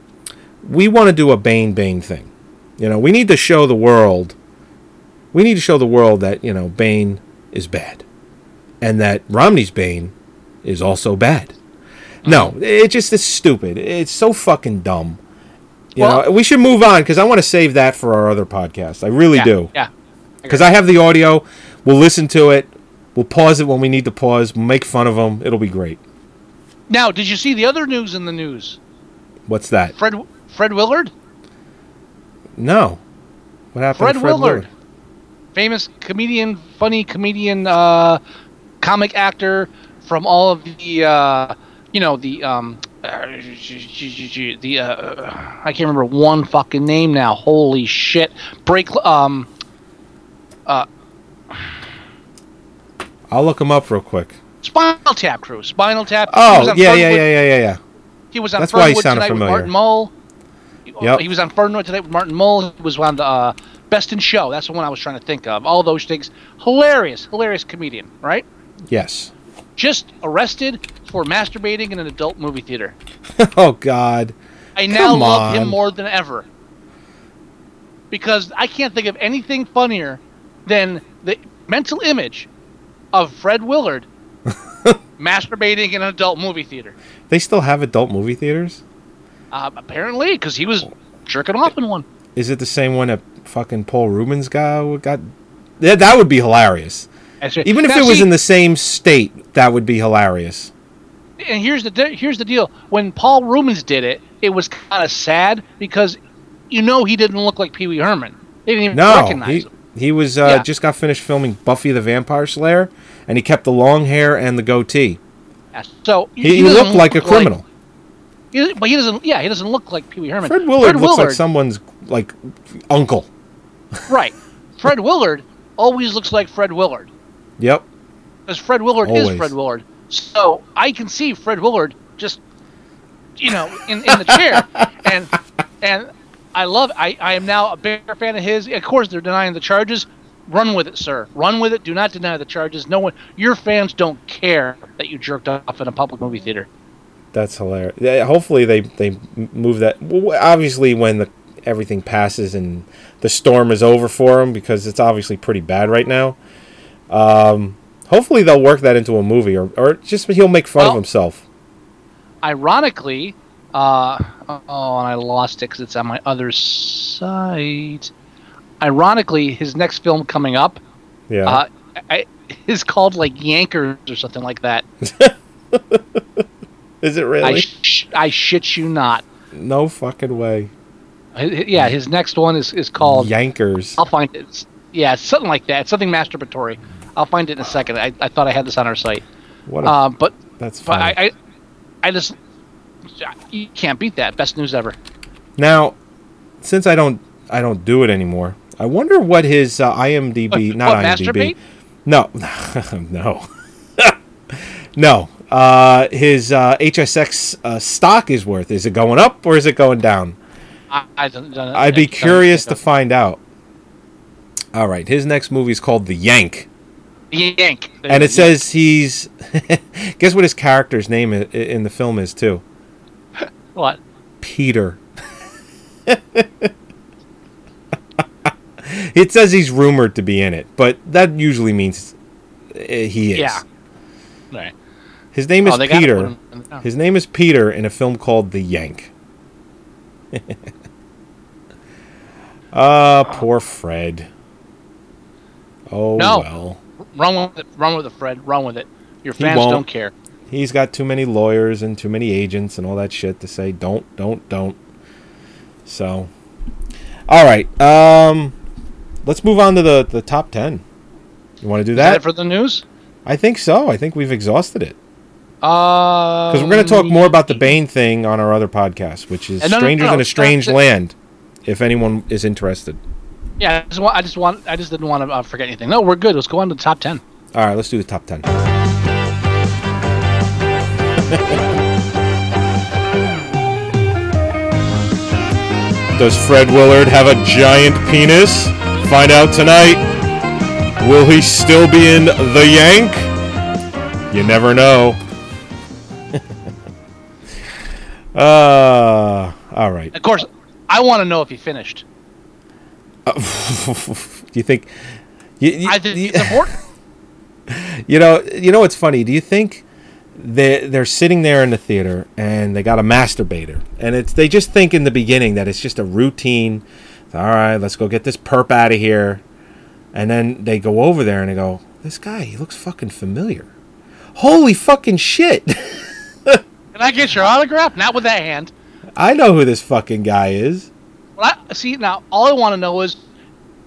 we want to do a Bane Bane thing. You know, we need to show the world. We need to show the world that you know Bane is bad, and that Romney's Bane is also bad. No, it just is stupid. It's so fucking dumb. You Well- know, we should move on because I want to save that for our other podcast. I really yeah, do. Yeah. Because I have the audio. We'll listen to it. We'll pause it when we need to pause. We'll make fun of them. It'll be great. Now, did you see the other news in the news? What's that? Fred Fred Willard, No. What happened Fred, to Fred Willard, Willard? famous comedian, funny comedian, uh, comic actor from all of the, uh, you know, the um, the uh, I can't remember one fucking name now. Holy shit! Break um, uh, I'll look him up real quick. Spinal Tap crew. Spinal Tap. Oh, yeah, yeah, yeah, yeah, yeah, yeah. He was on That's why he Fernwood sounded tonight with familiar. Martin Mull. Yep. He was on Fernwood tonight with Martin Mull. He was on the uh, Best in Show. That's the one I was trying to think of. All those things. Hilarious, hilarious comedian, right? Yes. Just arrested for masturbating in an adult movie theater. oh God. I now Come love him more than ever. Because I can't think of anything funnier than the mental image of Fred Willard masturbating in an adult movie theater. They still have adult movie theaters? Uh, apparently, because he was jerking off in one. Is it the same one that fucking Paul Reubens got? got? Yeah, that would be hilarious. Right. Even if Now, it was see, in the same state, that would be hilarious. and here's the here's the deal. When Paul Reubens did it, it was kind of sad because you know he didn't look like Pee Wee Herman. They didn't even No, recognize he him. he was uh, Yeah. just got finished filming Buffy the Vampire Slayer, and he kept the long hair and the goatee. Yeah, So He, he looked like a look criminal. he- but he doesn't. Yeah, he doesn't look like Pee Wee Herman. Fred Willard looks like someone's like uncle. right. Fred Willard always looks like Fred Willard Yep. because Fred Willard is Fred Willard. So I can see Fred Willard just, you know, in, in the chair, and and I love. I I am now a bigger fan of his. Of course, they're denying the charges. Run with it, sir. Run with it. Do not deny the charges. No one, your fans don't care that you jerked off in a public movie theater. That's hilarious. Yeah, hopefully they they move that. w- Obviously, when the everything passes and the storm is over for him, because it's obviously pretty bad right now. Um, hopefully they'll work that into a movie, or or just he'll make fun of himself. Ironically, uh, oh, and I lost it because it's on my other site. Ironically, his next film coming up Yeah. uh, I, is called like Yankers or something like that. is it I, really? sh- I shit you not. no fucking way. Yeah, his next one is, is called. Yankers. I'll find it. Yeah, something like that. Something masturbatory. I'll find it in a second. I, I thought I had this on our site. What? A, Uh, but that's fine. I, I I just you can't beat that. Best news ever. now, since I don't I don't do it anymore, I wonder what his uh, IMDb What, not what, IMDb. masturbate? No, no, no. Uh, his uh, HSX uh, stock is worth. Is it going up or is it going down? I, I don't, don't, I'd be don't curious to find out. All right, his next movie is called The Yank, of- Yank. and it says he's. guess what his character's name i- in the film is too? what? Peter. it says he's rumored to be in it, but that usually means uh, he is. Yeah. Right. His name is Oh, they Peter. him His name is Peter in a film called The Yank. Ah, poor Fred. Oh No. well. Run with it. Run with it, Fred. Run with it. Your fans don't care. He's got too many lawyers and too many agents and all that shit to say don't, don't, don't. So, all right. Um, let's move on to the the top ten. You want to do Is that that? for the news? I think so. I think we've exhausted it Uh, because we're going to talk more about the Bain thing on our other podcast, which is no, no, Strangers no, in a no, Strange Land. If anyone is interested. Yeah, I just want. I just want. I just didn't want to uh, forget anything. No, we're good. Let's go on to the top ten. All right, let's do the top 10. Does Fred Willard have a giant penis? Find out tonight. Will he still be in The Yank? You never know. Uh, all right. Of course, I want to know if he finished. Do you think? You, you, I think it's important. you know, you know what's funny? Do you think they they're sitting there in the theater and they got a masturbator, and it's they just think in the beginning that it's just a routine. All right, let's go get this perp out of here, and then they go over there and they go, "This guy, he looks fucking familiar. Holy fucking shit! Can I get your autograph? Not with that hand. I know who this fucking guy is." Well, I, see, now all I want to know is,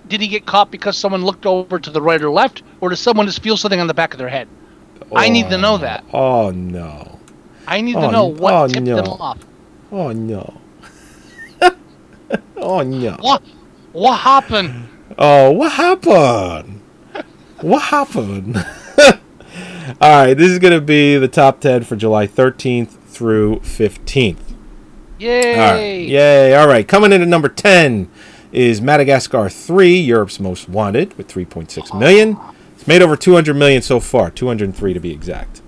did he get caught because someone looked over to the right or left, or does someone just feel something on the back of their head? I need to know oh, that. Oh no! I need Oh, to know what oh, tipped no. them off. Oh no! oh no! What? What happened? Oh, what happened? what happened? All right, this is going to be the top 10 for July 13th through 15th. Yay! All right. Yay. All right. Coming in at number 10 is Madagascar 3, Europe's Most Wanted, with 3.6 million. It's made over 200 million so far, 203 to be exact.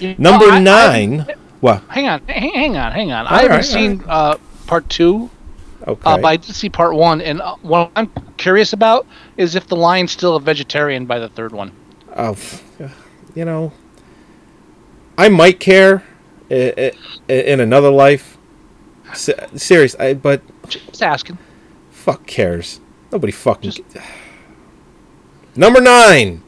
You Number know, I- I- 9. what? Hang on, hang, hang on, hang on. I haven't right, seen uh, part two, Okay. uh, but I did see part one. And uh, what I'm curious about is if the lion's still a vegetarian by the third one. Oh, you know, I might care i- i- in another life. Se- Serious, I, but Just asking. fuck cares. Nobody fucking. Number nine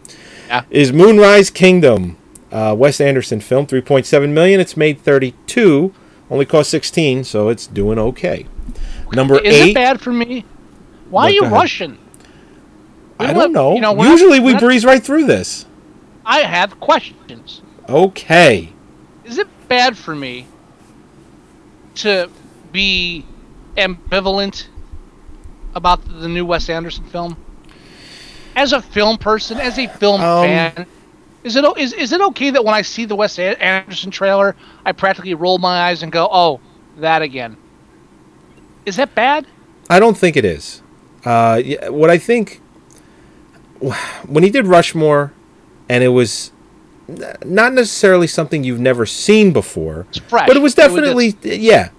Yeah. is Moonrise Kingdom, uh, Wes Anderson film, three point seven million. It's made thirty two, only cost sixteen, so it's doing okay. Number Is eight. it bad for me? Why What, are you rushing? I don't know. you know, Usually we breeze right through this. I have questions. Okay. Is it bad for me to be ambivalent about the new Wes Anderson film? As a film person, as a film Um, fan, is it is is it okay that when I see the Wes Anderson trailer, I practically roll my eyes and go, "Oh, that again"? Is that bad? I don't think it is. Uh, what I think when he did Rushmore, and it was not necessarily something you've never seen before, fresh. but it was It was definitely yeah.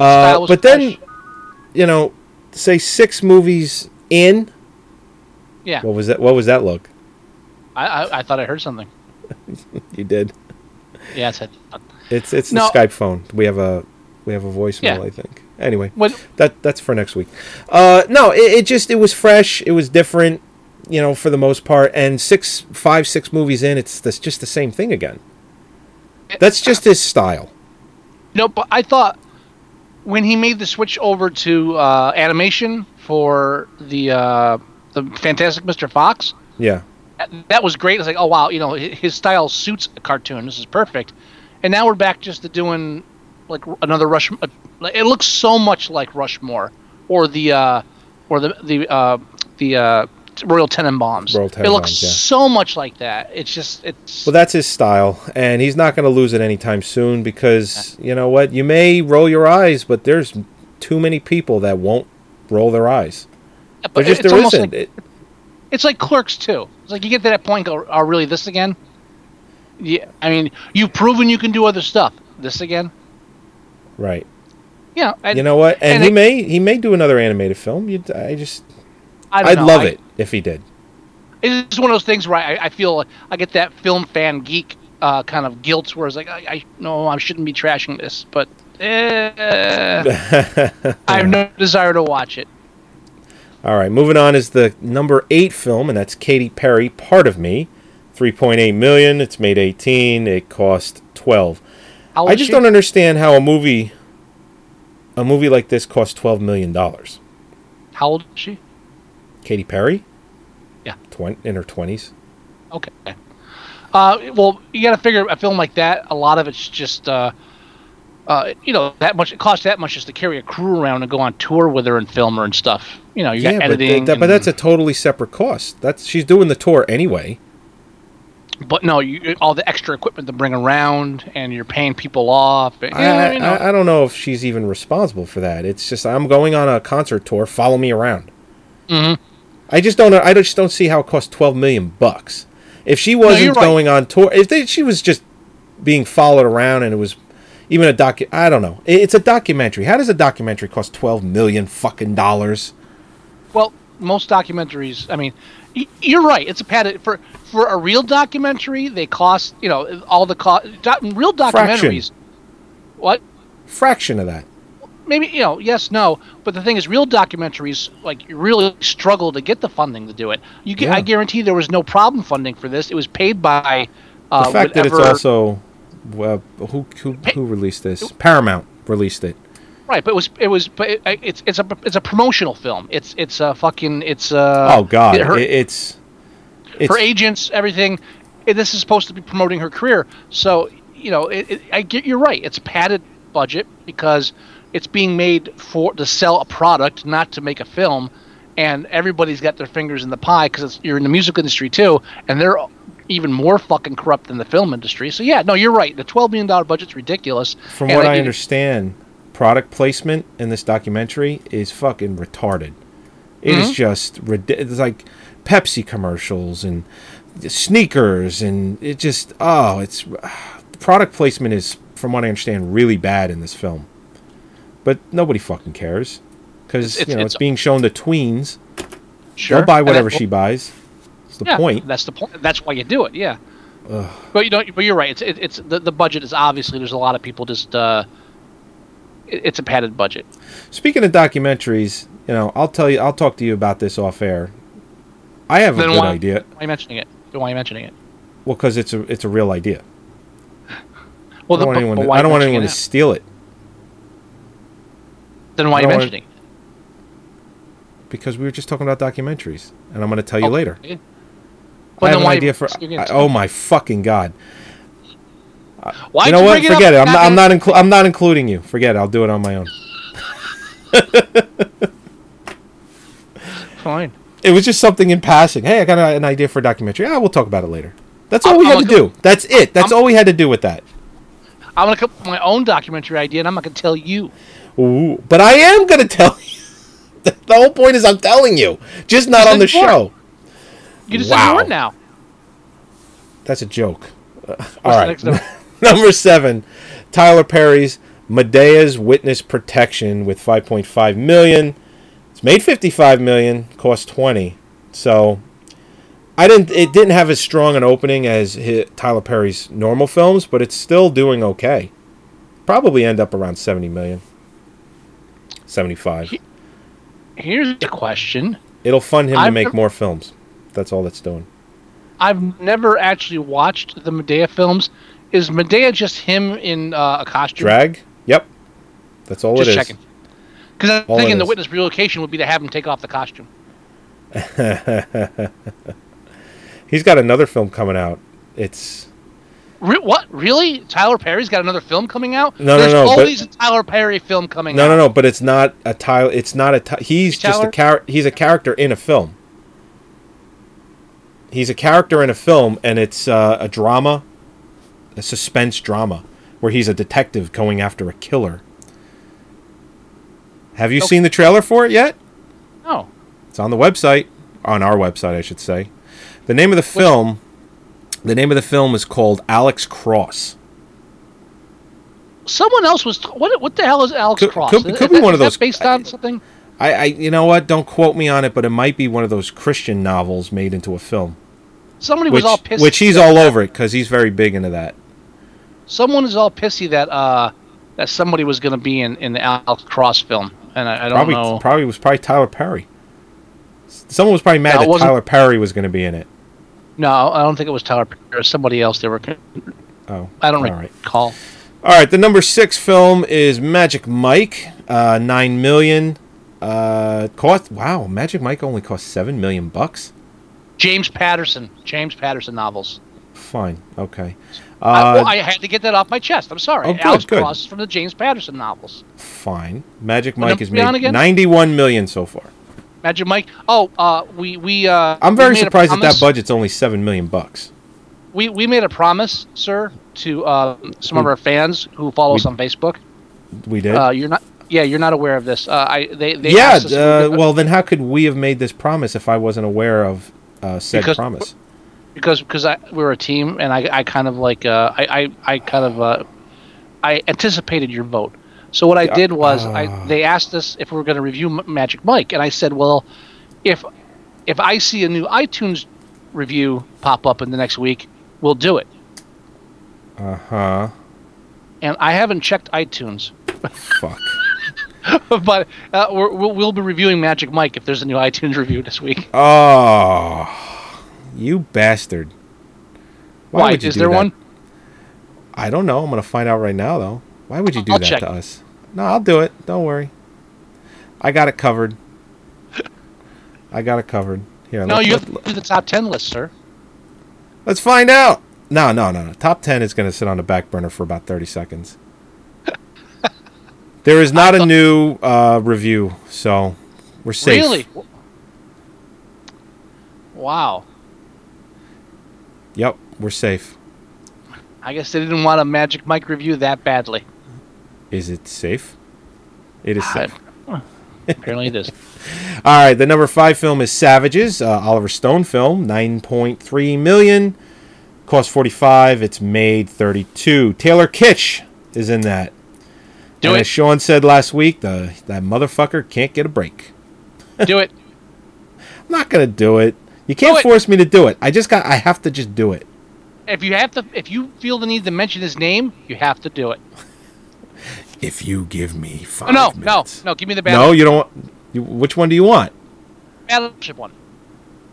Uh, but then, fresh. you know, say six movies in. Yeah, What was that? What was that look? I, I I thought I heard something. You did. Yeah, it's a, It's it's No. the Skype phone. We have a we have a voicemail. Yeah. I think. Anyway, What- that that's for next week. Uh, no, it, it just it was fresh. It was different. You know, for the most part, and six, five, six movies in, it's that's just the same thing again. That's just his style. No, but I thought when he made the switch over to uh, animation for the uh, the Fantastic Mr. Fox, Yeah, that- that was great. It's like, oh wow, you know, his style suits a cartoon. This is perfect. And now we're back just to doing like another Rush. uh, It looks so much like Rushmore or the uh, or the the uh, the uh, Royal Tenenbaums. Royal it looks yeah. so much like that. It's just it's well, that's his style, and he's not going to lose it anytime soon because you know what? You may roll your eyes, but there's too many people that won't roll their eyes. but just it's there isn't. like- It- It's like Clerks too. It's like you get to that point, go, "Oh, really? This again?" Yeah, I mean, you've proven you can do other stuff. This again? right. Yeah. And, you know what? And, and he it- may he may do another animated film. You, I just I don't I'd know, love I- it if he did. It's one of those things where I, I feel like I get that film fan geek uh, kind of guilt, where it's like, I, I no, I shouldn't be trashing this, but eh, I have no desire to watch it. All right, moving on is the number eight film, and that's Katy Perry, Part of Me, three point eight million. It's made eighteen. It cost twelve. How old I just she? don't understand how a movie, a movie like this, costs twelve million dollars. How old is she? Katy Perry, Yeah. twenty in her twenties. Okay. Uh, well, you got to figure a film like that. A lot of it's just, uh, uh, you know, that much. It costs that much just to carry a crew around and go on tour with her and film her and stuff. You know, you Yeah, got but, editing. th- but that's a totally separate cost. That's she's doing the tour anyway. But no, you, all the extra equipment to bring around, and you're paying people off. And, I, you know, I, I don't know if she's even responsible for that. It's just I'm going on a concert tour. Follow me around. Mhm. I just don't. I just don't see how it cost twelve million bucks. If she wasn't you're right. going on tour, if they, she was just being followed around and it was, even a docu. I don't know. It's a documentary. How does a documentary cost twelve million fucking dollars? Well, most documentaries. I mean, you're right. It's a padded for for a real documentary. They cost you know all the cost. Do, real Fraction. documentaries. What? Fraction of that. Maybe you know. Yes, no. But the thing is, real documentaries like really struggle to get the funding to do it. You get. Yeah. I guarantee there was no problem funding for this. It was paid by. Uh, The fact that it's also well, who who who released this? Paramount released it. Right, but it was it was but it, it's it's a it's a promotional film. It's it's a fucking it's uh oh God, her, it- it's it's her agents everything. This is supposed to be promoting her career, so you know I get you're right. It's padded budget because it's being made for to sell a product, not to make a film. And everybody's got their fingers in the pie because you're in the music industry too, and they're even more fucking corrupt than the film industry. So yeah, no, you're right. The twelve million dollar budget's ridiculous. From and what I it- understand, product placement in this documentary is fucking retarded. It is Mhm. just like Pepsi commercials and sneakers and it just oh, it's product placement is from what I understand really bad in this film. But nobody fucking cares cuz you know it's- it's being shown to tweens. Sure. They'll buy whatever that- she buys. That's the yeah, point. That's the point. That's why you do it. Yeah. Ugh. But you know, but you're right. It's it, it's the, the budget is obviously there's a lot of people just uh, it, it's a padded budget. Speaking of documentaries, you know, I'll tell you I'll talk to you about this off air. I have a good why, idea. Why are you mentioning it? Then Why are you mentioning it? Well, because it's a it's a real idea. Well, I don't want anyone, to, I don't want anyone to steal it Then why I are you mentioning? it? because we were just talking about documentaries, and I'm going to tell you later. Okay. I have an why idea for. I- oh my fucking god! Why'd you know you what? bring it up Forget it. I'm not. I'm not. Inclu- I'm not including you. Forget it. I'll do it on my own. Fine. It was just something in passing. Hey, I got an idea for a documentary. Ah, we'll talk about it later. That's all I'm- we I'm had to gonna do. That's it. That's all we had to do with that. I'm gonna come up with my own documentary idea, and I'm not gonna tell you. Ooh, but I am going to tell you. the whole point is I'm telling you, just not Just on the show. You just Wow. it now. That's a joke. Uh, all right. number? Seven, Tyler Perry's Madea's Witness Protection with 5.5 million. It's made 55 million, cost 20. So I didn't. It didn't have as strong an opening as hi Tyler Perry's normal films, but it's still doing okay. Probably end up around 70 million. 75. Here's the question. It'll fund him to I've make nev- more films. That's all that's doing. I've never actually watched the Madea films. Is Madea just him in uh, a costume? Drag? Yep. That's all it is. Just it is. checking. Because I'm All thinking the is. witness relocation would be to have him take off the costume. He's got another film coming out. It's Re- what? Really? Tyler Perry's got another film coming out? No, no, There's no, but- always a Tyler Perry film coming no, out. no, no. But it's not a Tyler. It's not a. Ty- he's just a Tyler? char- He's a character in a film. He's a character in a film, and it's uh, a drama, a suspense drama, where he's a detective going after a killer. Have you Okay. seen the trailer for it yet? No. It's on the website, on our website, I should say. The name of the film, the name of the film is called Alex Cross. Someone else was. What? What the hell is Alex Could- Cross? could- could is be that- one of that those- based on something. I, I, you know what? Don't quote me on it, but it might be one of those Christian novels made into a film. Somebody which, was all pissed. which he's that- all over it because he's very big into that. Someone is all pissy that uh that somebody was going to be in in the Alex Cross film, and I, I don't Probably, know. probably was probably Tyler Perry. Someone was probably mad it that Tyler Perry was going to be in it. No, I don't think it was Tyler Perry. It was somebody else. They were. Oh, I don't all right. recall. All right, the number six film is Magic Mike, uh, nine million. Uh, cost wow, Magic Mike only cost seven million bucks. James Patterson. James Patterson novels. Fine, okay. I, Uh, well, I had to get that off my chest. I'm sorry. Oh, good, Alex good. Cross is from the James Patterson novels. fine. Magic Mike number has we on made again? ninety-one million so far. Magic Mike. Oh, uh, we we. Uh, I'm very surprised that that budget's only seven million bucks. We we made a promise, sir, to uh, some of our fans who follow us on Facebook. We did. Uh, you're not. Yeah, you're not aware of this. Uh, I they they yeah. asked us if we Uh, well, then how could we have made this promise if I wasn't aware of uh, said Because- promise? because because I, we're a team and I, I kind of like uh, I, I I kind of uh, I anticipated your vote. So what I did was ah. I they asked us if we were going to review M- Magic Mike, and I said, well, if if I see a new iTunes review pop up in the next week, we'll do it. Uh huh. And I haven't checked iTunes, Fuck. but uh, we're, we'll, we'll be reviewing Magic Mike if there's a new iTunes review this week. Oh, you bastard. Why? would you Is do there that? one? I don't know. I'm gonna find out right now, though. Why would you do I'll that check. to us? No, I'll do it. Don't worry. I got it covered. I got it covered. Here, No, you have to do the top ten list, sir. Let's find out. No, no, no, no. Top ten is gonna sit on the back burner for about 30 seconds. there is not a new uh, review, so we're safe. Really? Wow. Yep, we're safe. I guess they didn't want a Magic Mike review that badly. Is it safe? It is safe. Apparently it is. All right, the number five film is Savages, uh, Oliver Stone film, nine point three million, cost forty five. It's made thirty two. Taylor Kitsch is in that. Do and it. As Sean said last week, the that motherfucker can't get a break. Do it. I'm not gonna do it. You can't Do it. force me to do it. I just got. I have to just do it. If you have to, if you feel the need to mention his name, you have to do it. If you give me oh, five Oh, no, no, minutes. no. Give me the battleship. No, you don't. Want, you, which one do you want? battleship one.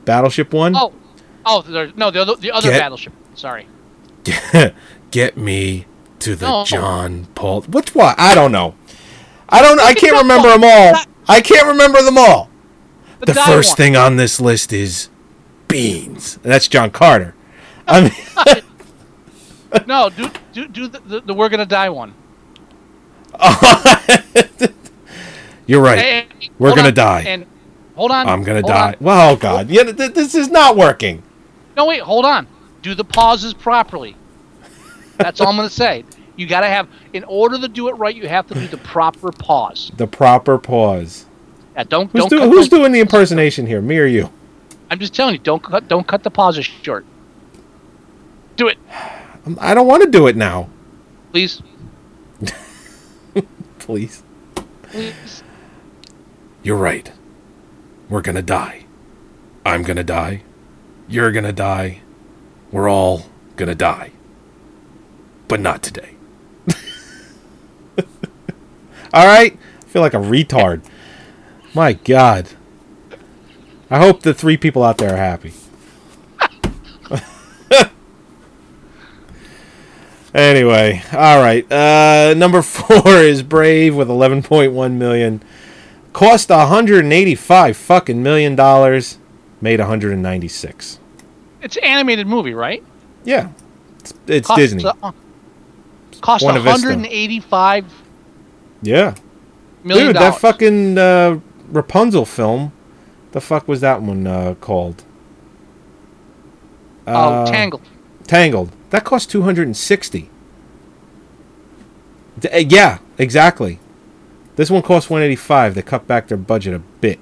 Battleship one. Oh, oh, there, no, the other, the other Get- battleship. Sorry. Get me to the No. John Paul. Which one? I don't know. I don't. I can't remember them all. I can't remember them all. The, The first one. thing on this list is beans. And that's John Carter. I mean, No, do do do the, the, the we're gonna die one. you're right. Hey, We're gonna on, die. And hold on. I'm gonna hold die. on. Well, God, yeah, th- this is not working. No, wait, hold on. Do the pauses properly. That's all I'm gonna say. You gotta have, in order to do it right, you have to do the proper pause. The proper pause. Yeah, don't Who's, don't. do- who's doing the impersonation here? Me or you? I'm just telling you, don't cut don't cut the pauses short. Do it, I don't want to do it now. please. Please. Please. You're right. We're gonna die. I'm gonna die. You're gonna die. We're all gonna die. But not today. all right? I feel like a retard. My God. I hope the three people out there are happy. Anyway, all right. Uh, number four is Brave with 11.1 million. Cost 185 fucking million dollars. Made 196. It's an animated movie, right? Yeah. It's, it's Cost, Disney. uh, cost Buena Vista. 185 yeah. million Dude, that fucking uh, Rapunzel film. The fuck was that one uh, called? Oh, Uh, Tangled. Tangled. That cost 260. D- uh, yeah, exactly. This one cost 185. They cut back their budget a bit.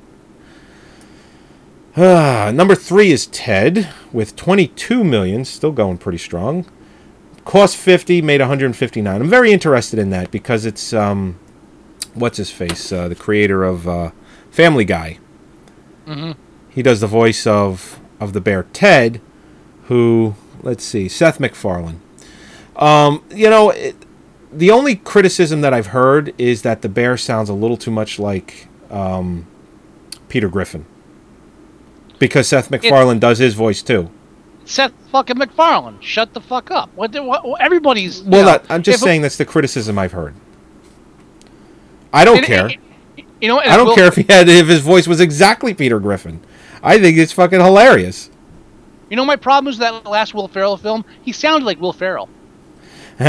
Ah, number three is Ted with 22 million, still going pretty strong. Cost 50, made 159. I'm very interested in that because it's um, what's his face, uh, the creator of uh, Family Guy. hmm He does the voice of of the bear Ted, who let's see, Seth MacFarlane. Um, you know, it, the only criticism that I've heard is that the bear sounds a little too much like um, Peter Griffin, because Seth MacFarlane does his voice too. Seth fucking MacFarlane. Shut the fuck up. What? the- what everybody's. Well, know, that, I'm just saying that's the criticism I've heard. I don't and- care. you know, I don't Will- care if he had if his voice was exactly Peter Griffin. I think it's fucking hilarious. You know, my problem is that last Will Ferrell film. He sounded like Will Ferrell.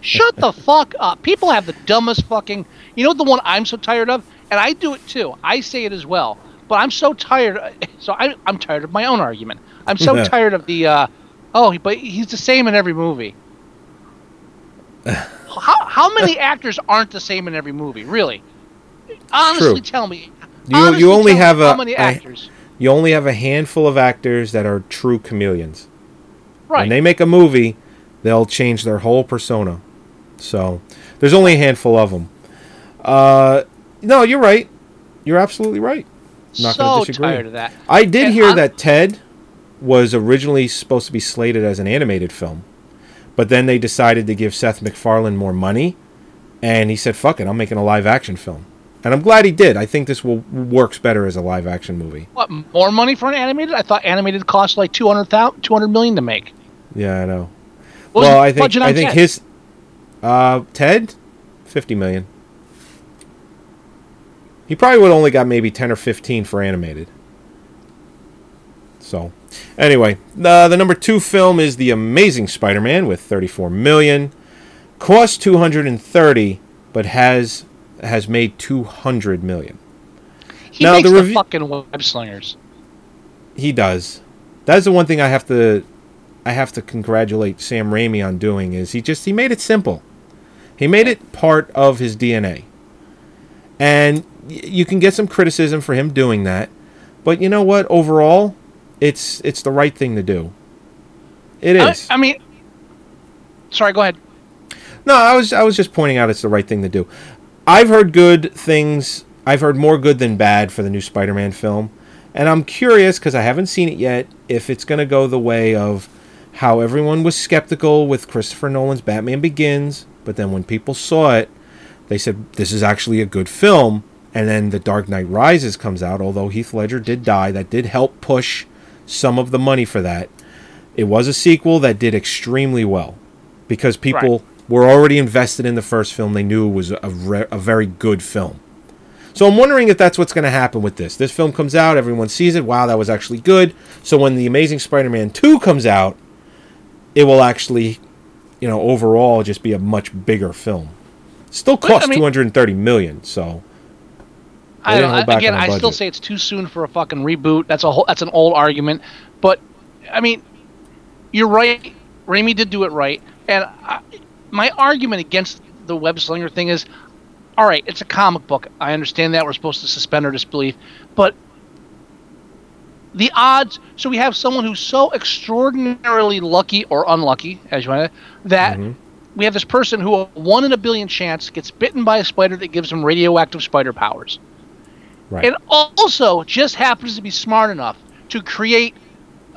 Shut the fuck up. People have the dumbest fucking. You know the one I'm so tired of, and I do it too. I say it as well, but I'm so tired. So I, I'm tired of my own argument. I'm so tired of the. Uh, oh, but he's the same in every movie. how how many actors aren't the same in every movie? Really? Honestly, True. tell me. You honestly you only have a how many actors? You only have a handful of actors that are true chameleons. Right. When they make a movie, they'll change their whole persona. So there's only a handful of them. Uh, no, you're right. You're absolutely right. Not so gonna disagree. tired of that. I did And hear I'm- that Ted was originally supposed to be slated as an animated film, but then they decided to give Seth MacFarlane more money, and he said, "Fuck it, I'm making a live action film." And I'm glad he did. I think this will works better as a live action movie. What more money for an animated? I thought animated cost like 200, 200 million to make. Yeah, I know. What well, I think I think Ted? his uh, Ted, fifty million. He probably would only got maybe ten or fifteen for animated. So, anyway, the the number two film is the Amazing Spider-Man with thirty-four million. Cost two hundred and thirty, but has has made two hundred million. He now makes the the, fucking web slingers. He does. That's the one thing I have to I have to congratulate Sam Raimi on doing is he just he made it simple. He made it part of his DNA. And y- you can get some criticism for him doing that, but you know what? Overall, it's it's the right thing to do. It is. I- I, mean, sorry. Go ahead. No, I was I was just pointing out it's the right thing to do. I've heard good things. I've heard more good than bad for the new Spider-Man film, and I'm curious because I haven't seen it yet if it's going to go the way of how everyone was skeptical with Christopher Nolan's Batman Begins, but then when people saw it, they said this is actually a good film. And then The Dark Knight Rises comes out, although Heath Ledger did die, that did help push some of the money for that. It was a sequel that did extremely well because people were already invested in the first film. They knew it was a, re- a very good film. So I'm wondering if that's what's going to happen with this. This film comes out, everyone sees it. Wow, that was actually good. So when the Amazing Spider-Man 2 comes out, it will actually, you know, overall just be a much bigger film. Still But, I cost mean- 230 million, so I don't didn't hold know. back Again, I still say it's too soon for a fucking reboot. That's a whole. That's an old argument. But I mean, you're right. Raimi did do it right. And I, my argument against the web slinger thing is, all right, it's a comic book. I understand that we're supposed to suspend our disbelief, but the odds. So we have someone who's so extraordinarily lucky or unlucky, as you want to, that mm-hmm. we have this person who a one in a billion chance gets bitten by a spider that gives him radioactive spider powers right. and also just happens to be smart enough to create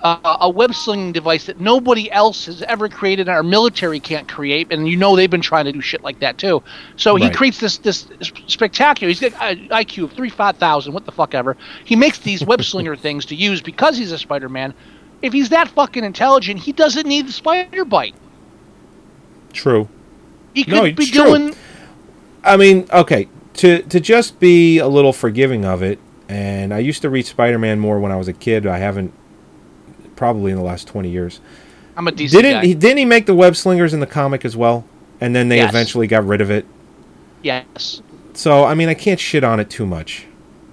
uh, a web slinging device that nobody else has ever created and our military can't create and you know they've been trying to do shit like that too so he Right. creates this this spectacular he's got an iq of 3 5000 what the fuck ever he makes these web slinger things to use because he's a spider-man if he's that fucking intelligent he doesn't need the spider bite true. he could No, be true. doing I mean, okay, to to just be a little forgiving of it, and I used to read Spider-Man more when I was a kid. I haven't probably in the last 20 years. i'm a DC Didn't guy. he didn't he make the web slingers in the comic as well? And then they Yes. eventually got rid of it. yes So, I mean, I can't shit on it too much.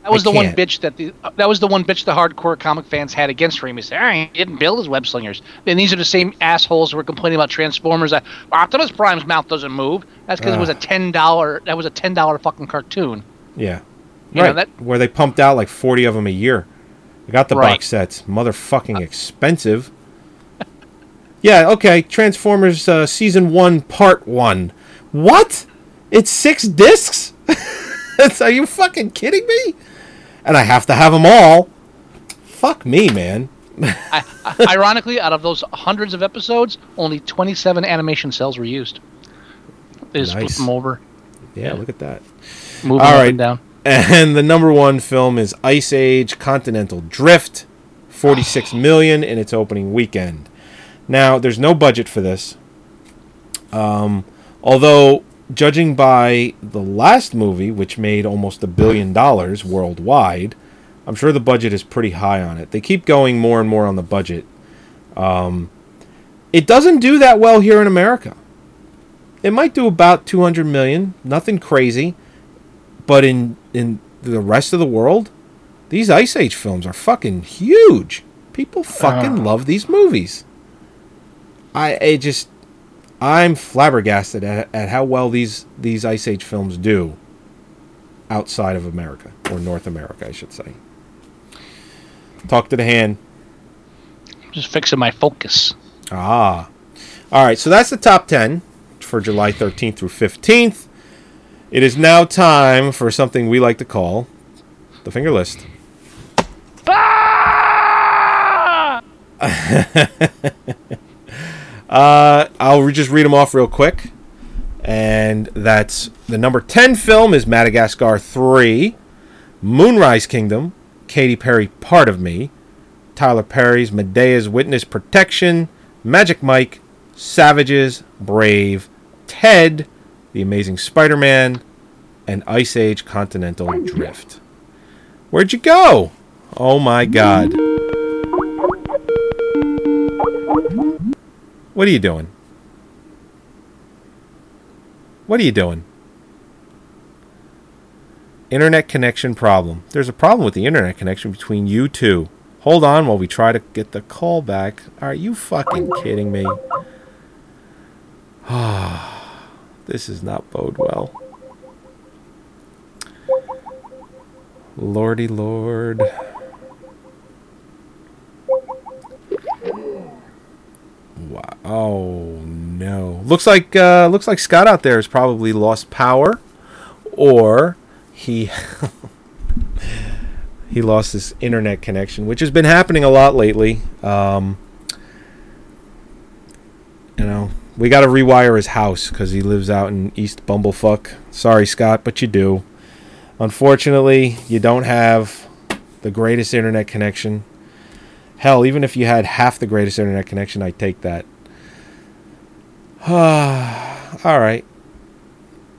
That was I the one can't. bitch that the that was the one bitch the hardcore comic fans had against Raimi. Say, "Ah, he didn't build his web slingers. Then these are the same assholes who were complaining about Transformers. That Optimus Prime's mouth doesn't move. That's because it was a ten dollar. That was a ten dollar fucking cartoon. Yeah. You know, right. that- Where they pumped out like 40 of them a year. I got the Right. box sets. Motherfucking expensive. yeah, okay. Transformers uh, Season 1, Part 1. What? It's six discs? Are you fucking kidding me? And I have to have them all. Fuck me, man. I, ironically, out of those hundreds of episodes, only twenty seven animation cells were used. They just flip them over, Yeah, look at that. move All and down. And the number one film is Ice Age Continental Drift, 46 million in its opening weekend. Now, there's no budget for this. Um, although, judging by the last movie, which made almost a billion dollars worldwide, I'm sure the budget is pretty high on it. They keep going more and more on the budget. Um, it doesn't do that well here in America. It might do about 200 million, nothing crazy. But in in the rest of the world, these Ice Age films are fucking huge. People fucking Ah. love these movies. I I just I'm flabbergasted at, at how well these these Ice Age films do outside of America or North America, I should say. Talk to the hand. Just fixing my focus. Ah. All right, so that's the top 10 for July 13th through 15th. It is now time for something we like to call the finger list. uh, I'll just read them off real quick. And that's the number 10 film is Madagascar 3, Moonrise Kingdom, Katy Perry Part of Me, Tyler Perry's Madea's Witness Protection, Magic Mike, Savages, Brave, Ted, The Amazing Spider Man, and Ice Age Continental Drift. Where'd you go? Oh my god. What are you doing? What are you doing? Internet connection problem. There's a problem with the internet connection between you two. Hold on while we try to get the call back. Are you fucking kidding me? this is not bode well. Lordy Lord. Wow. Oh no. Looks like uh, looks like Scott out there has probably lost power, or he he lost his internet connection, which has been happening a lot lately. Um, you know, we got to rewire his house because he lives out in East Bumblefuck. Sorry, Scott, but you do. Unfortunately, you don't have the greatest internet connection. Hell, even if you had half the greatest internet connection, I'd take that. All right.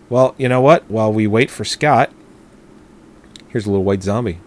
Well, you know what? While we wait for Scott, here's a little white zombie.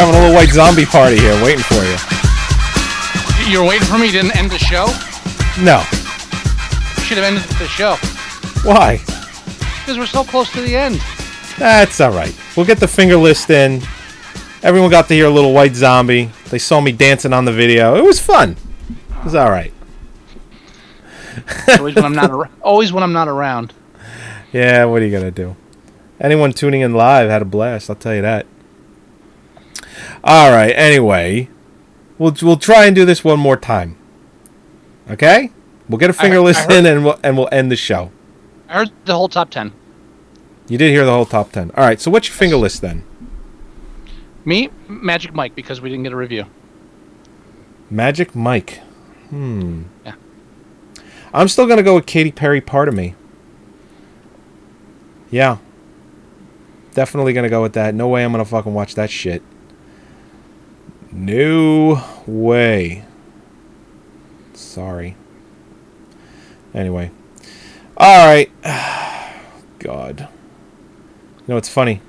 We're having a little white zombie party here, waiting for you. You're waiting for me. You didn't end the show. No. You should have ended the show Why? because we're so close to the end. That's all right. We'll get the finger list in. Everyone got to hear a little white zombie. They saw me dancing on the video. It was fun. It was all right. Always when I'm not. Ar- always when I'm not around. Yeah, what are you gonna do? Anyone tuning in live had a blast. I'll tell you that. All right. Anyway, we'll we'll try and do this one more time. Okay? We'll get a finger I list heard- in and we'll and we'll end the show. I heard the whole top ten. You did hear the whole top ten. All right. So what's your finger list then? Me, Magic Mike, because we didn't get a review. Magic Mike. Hmm. Yeah. I'm still gonna go with Katy Perry. Part of me. Yeah. Definitely gonna go with that. No way I'm gonna fucking watch that shit. No way. Sorry. Anyway. All right. God. You know, it's funny.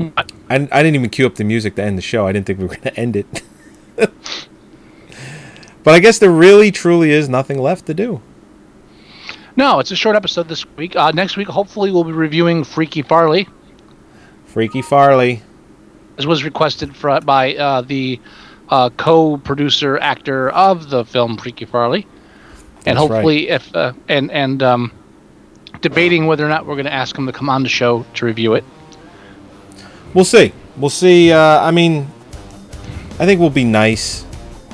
I, I didn't even cue up the music to end the show. I didn't think we were going to end it. but I guess there really, truly is nothing left to do. No, it's a short episode this week. Uh, next week, hopefully, we'll be reviewing Freaky Farley, Freaky Farley. As was requested for, by uh, the uh, co-producer actor of the film Freaky Farley, and That's hopefully, if uh, and and um, debating whether or not we're going to ask him to come on the show to review it. We'll see. We'll see. Uh, I mean, I think we'll be nice,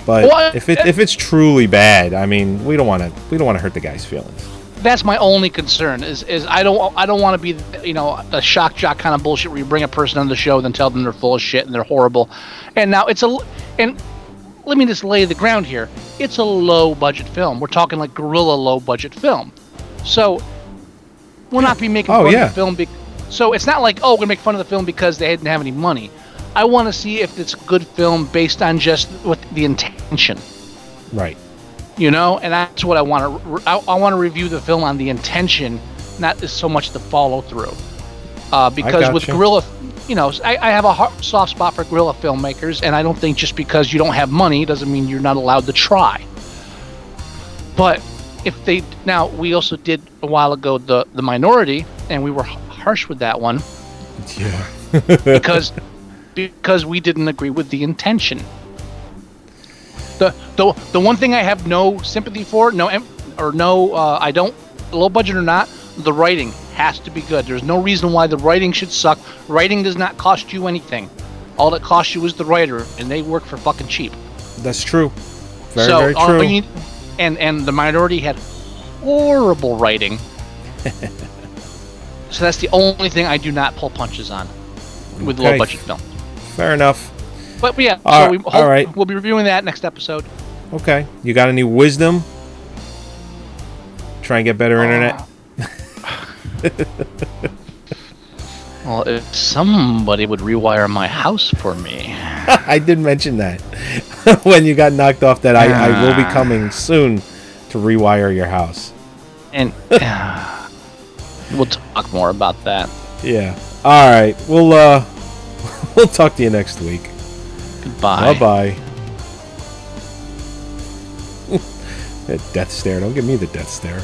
but Well, if it if it's truly bad, I mean, we don't want to we don't want to hurt the guy's feelings. That's my only concern. Is is I don't I don't want to be you know the shock jock kind of bullshit where you bring a person on the show and then tell them they're full of shit and they're horrible, and now it's a and let me just lay the ground here. It's a low budget film. We're talking like guerrilla low budget film, so we'll not be making Oh, fun yeah. of the film. Be- so it's not like oh we're gonna make fun of the film because they didn't have any money. I want to see if it's a good film based on just what the intention Right. You know and that's what i want to i, I want to review the film on the intention not so much the follow through uh, because with gotcha. guerrilla you know I, I have a har- soft spot for guerrilla filmmakers and i don't think just because you don't have money doesn't mean you're not allowed to try but if they now we also did a while ago the the minority and we were h- harsh with that one Yeah. because because we didn't agree with the intention. The the the one thing I have no sympathy for, no or no, uh, I don't low budget or not, the writing has to be good. There's no reason why the writing should suck. Writing does not cost you anything. All that costs you is the writer, and they work for fucking cheap. That's true. Very so very true. need- and and the minority had horrible writing. so that's the only thing I do not pull punches on with Okay. low budget film. Fair enough. But yeah, All so we all right. we'll be reviewing that next episode. Okay. You got any wisdom? Try and get better internet. Well, if somebody would rewire my house for me. I did mention that when you got knocked off. That I, I will be Ah. coming soon to rewire your house. And we'll talk more about that. Yeah. All right. We'll uh, we'll talk to you next week. Bye bye. that death stare. Don't give me the death stare.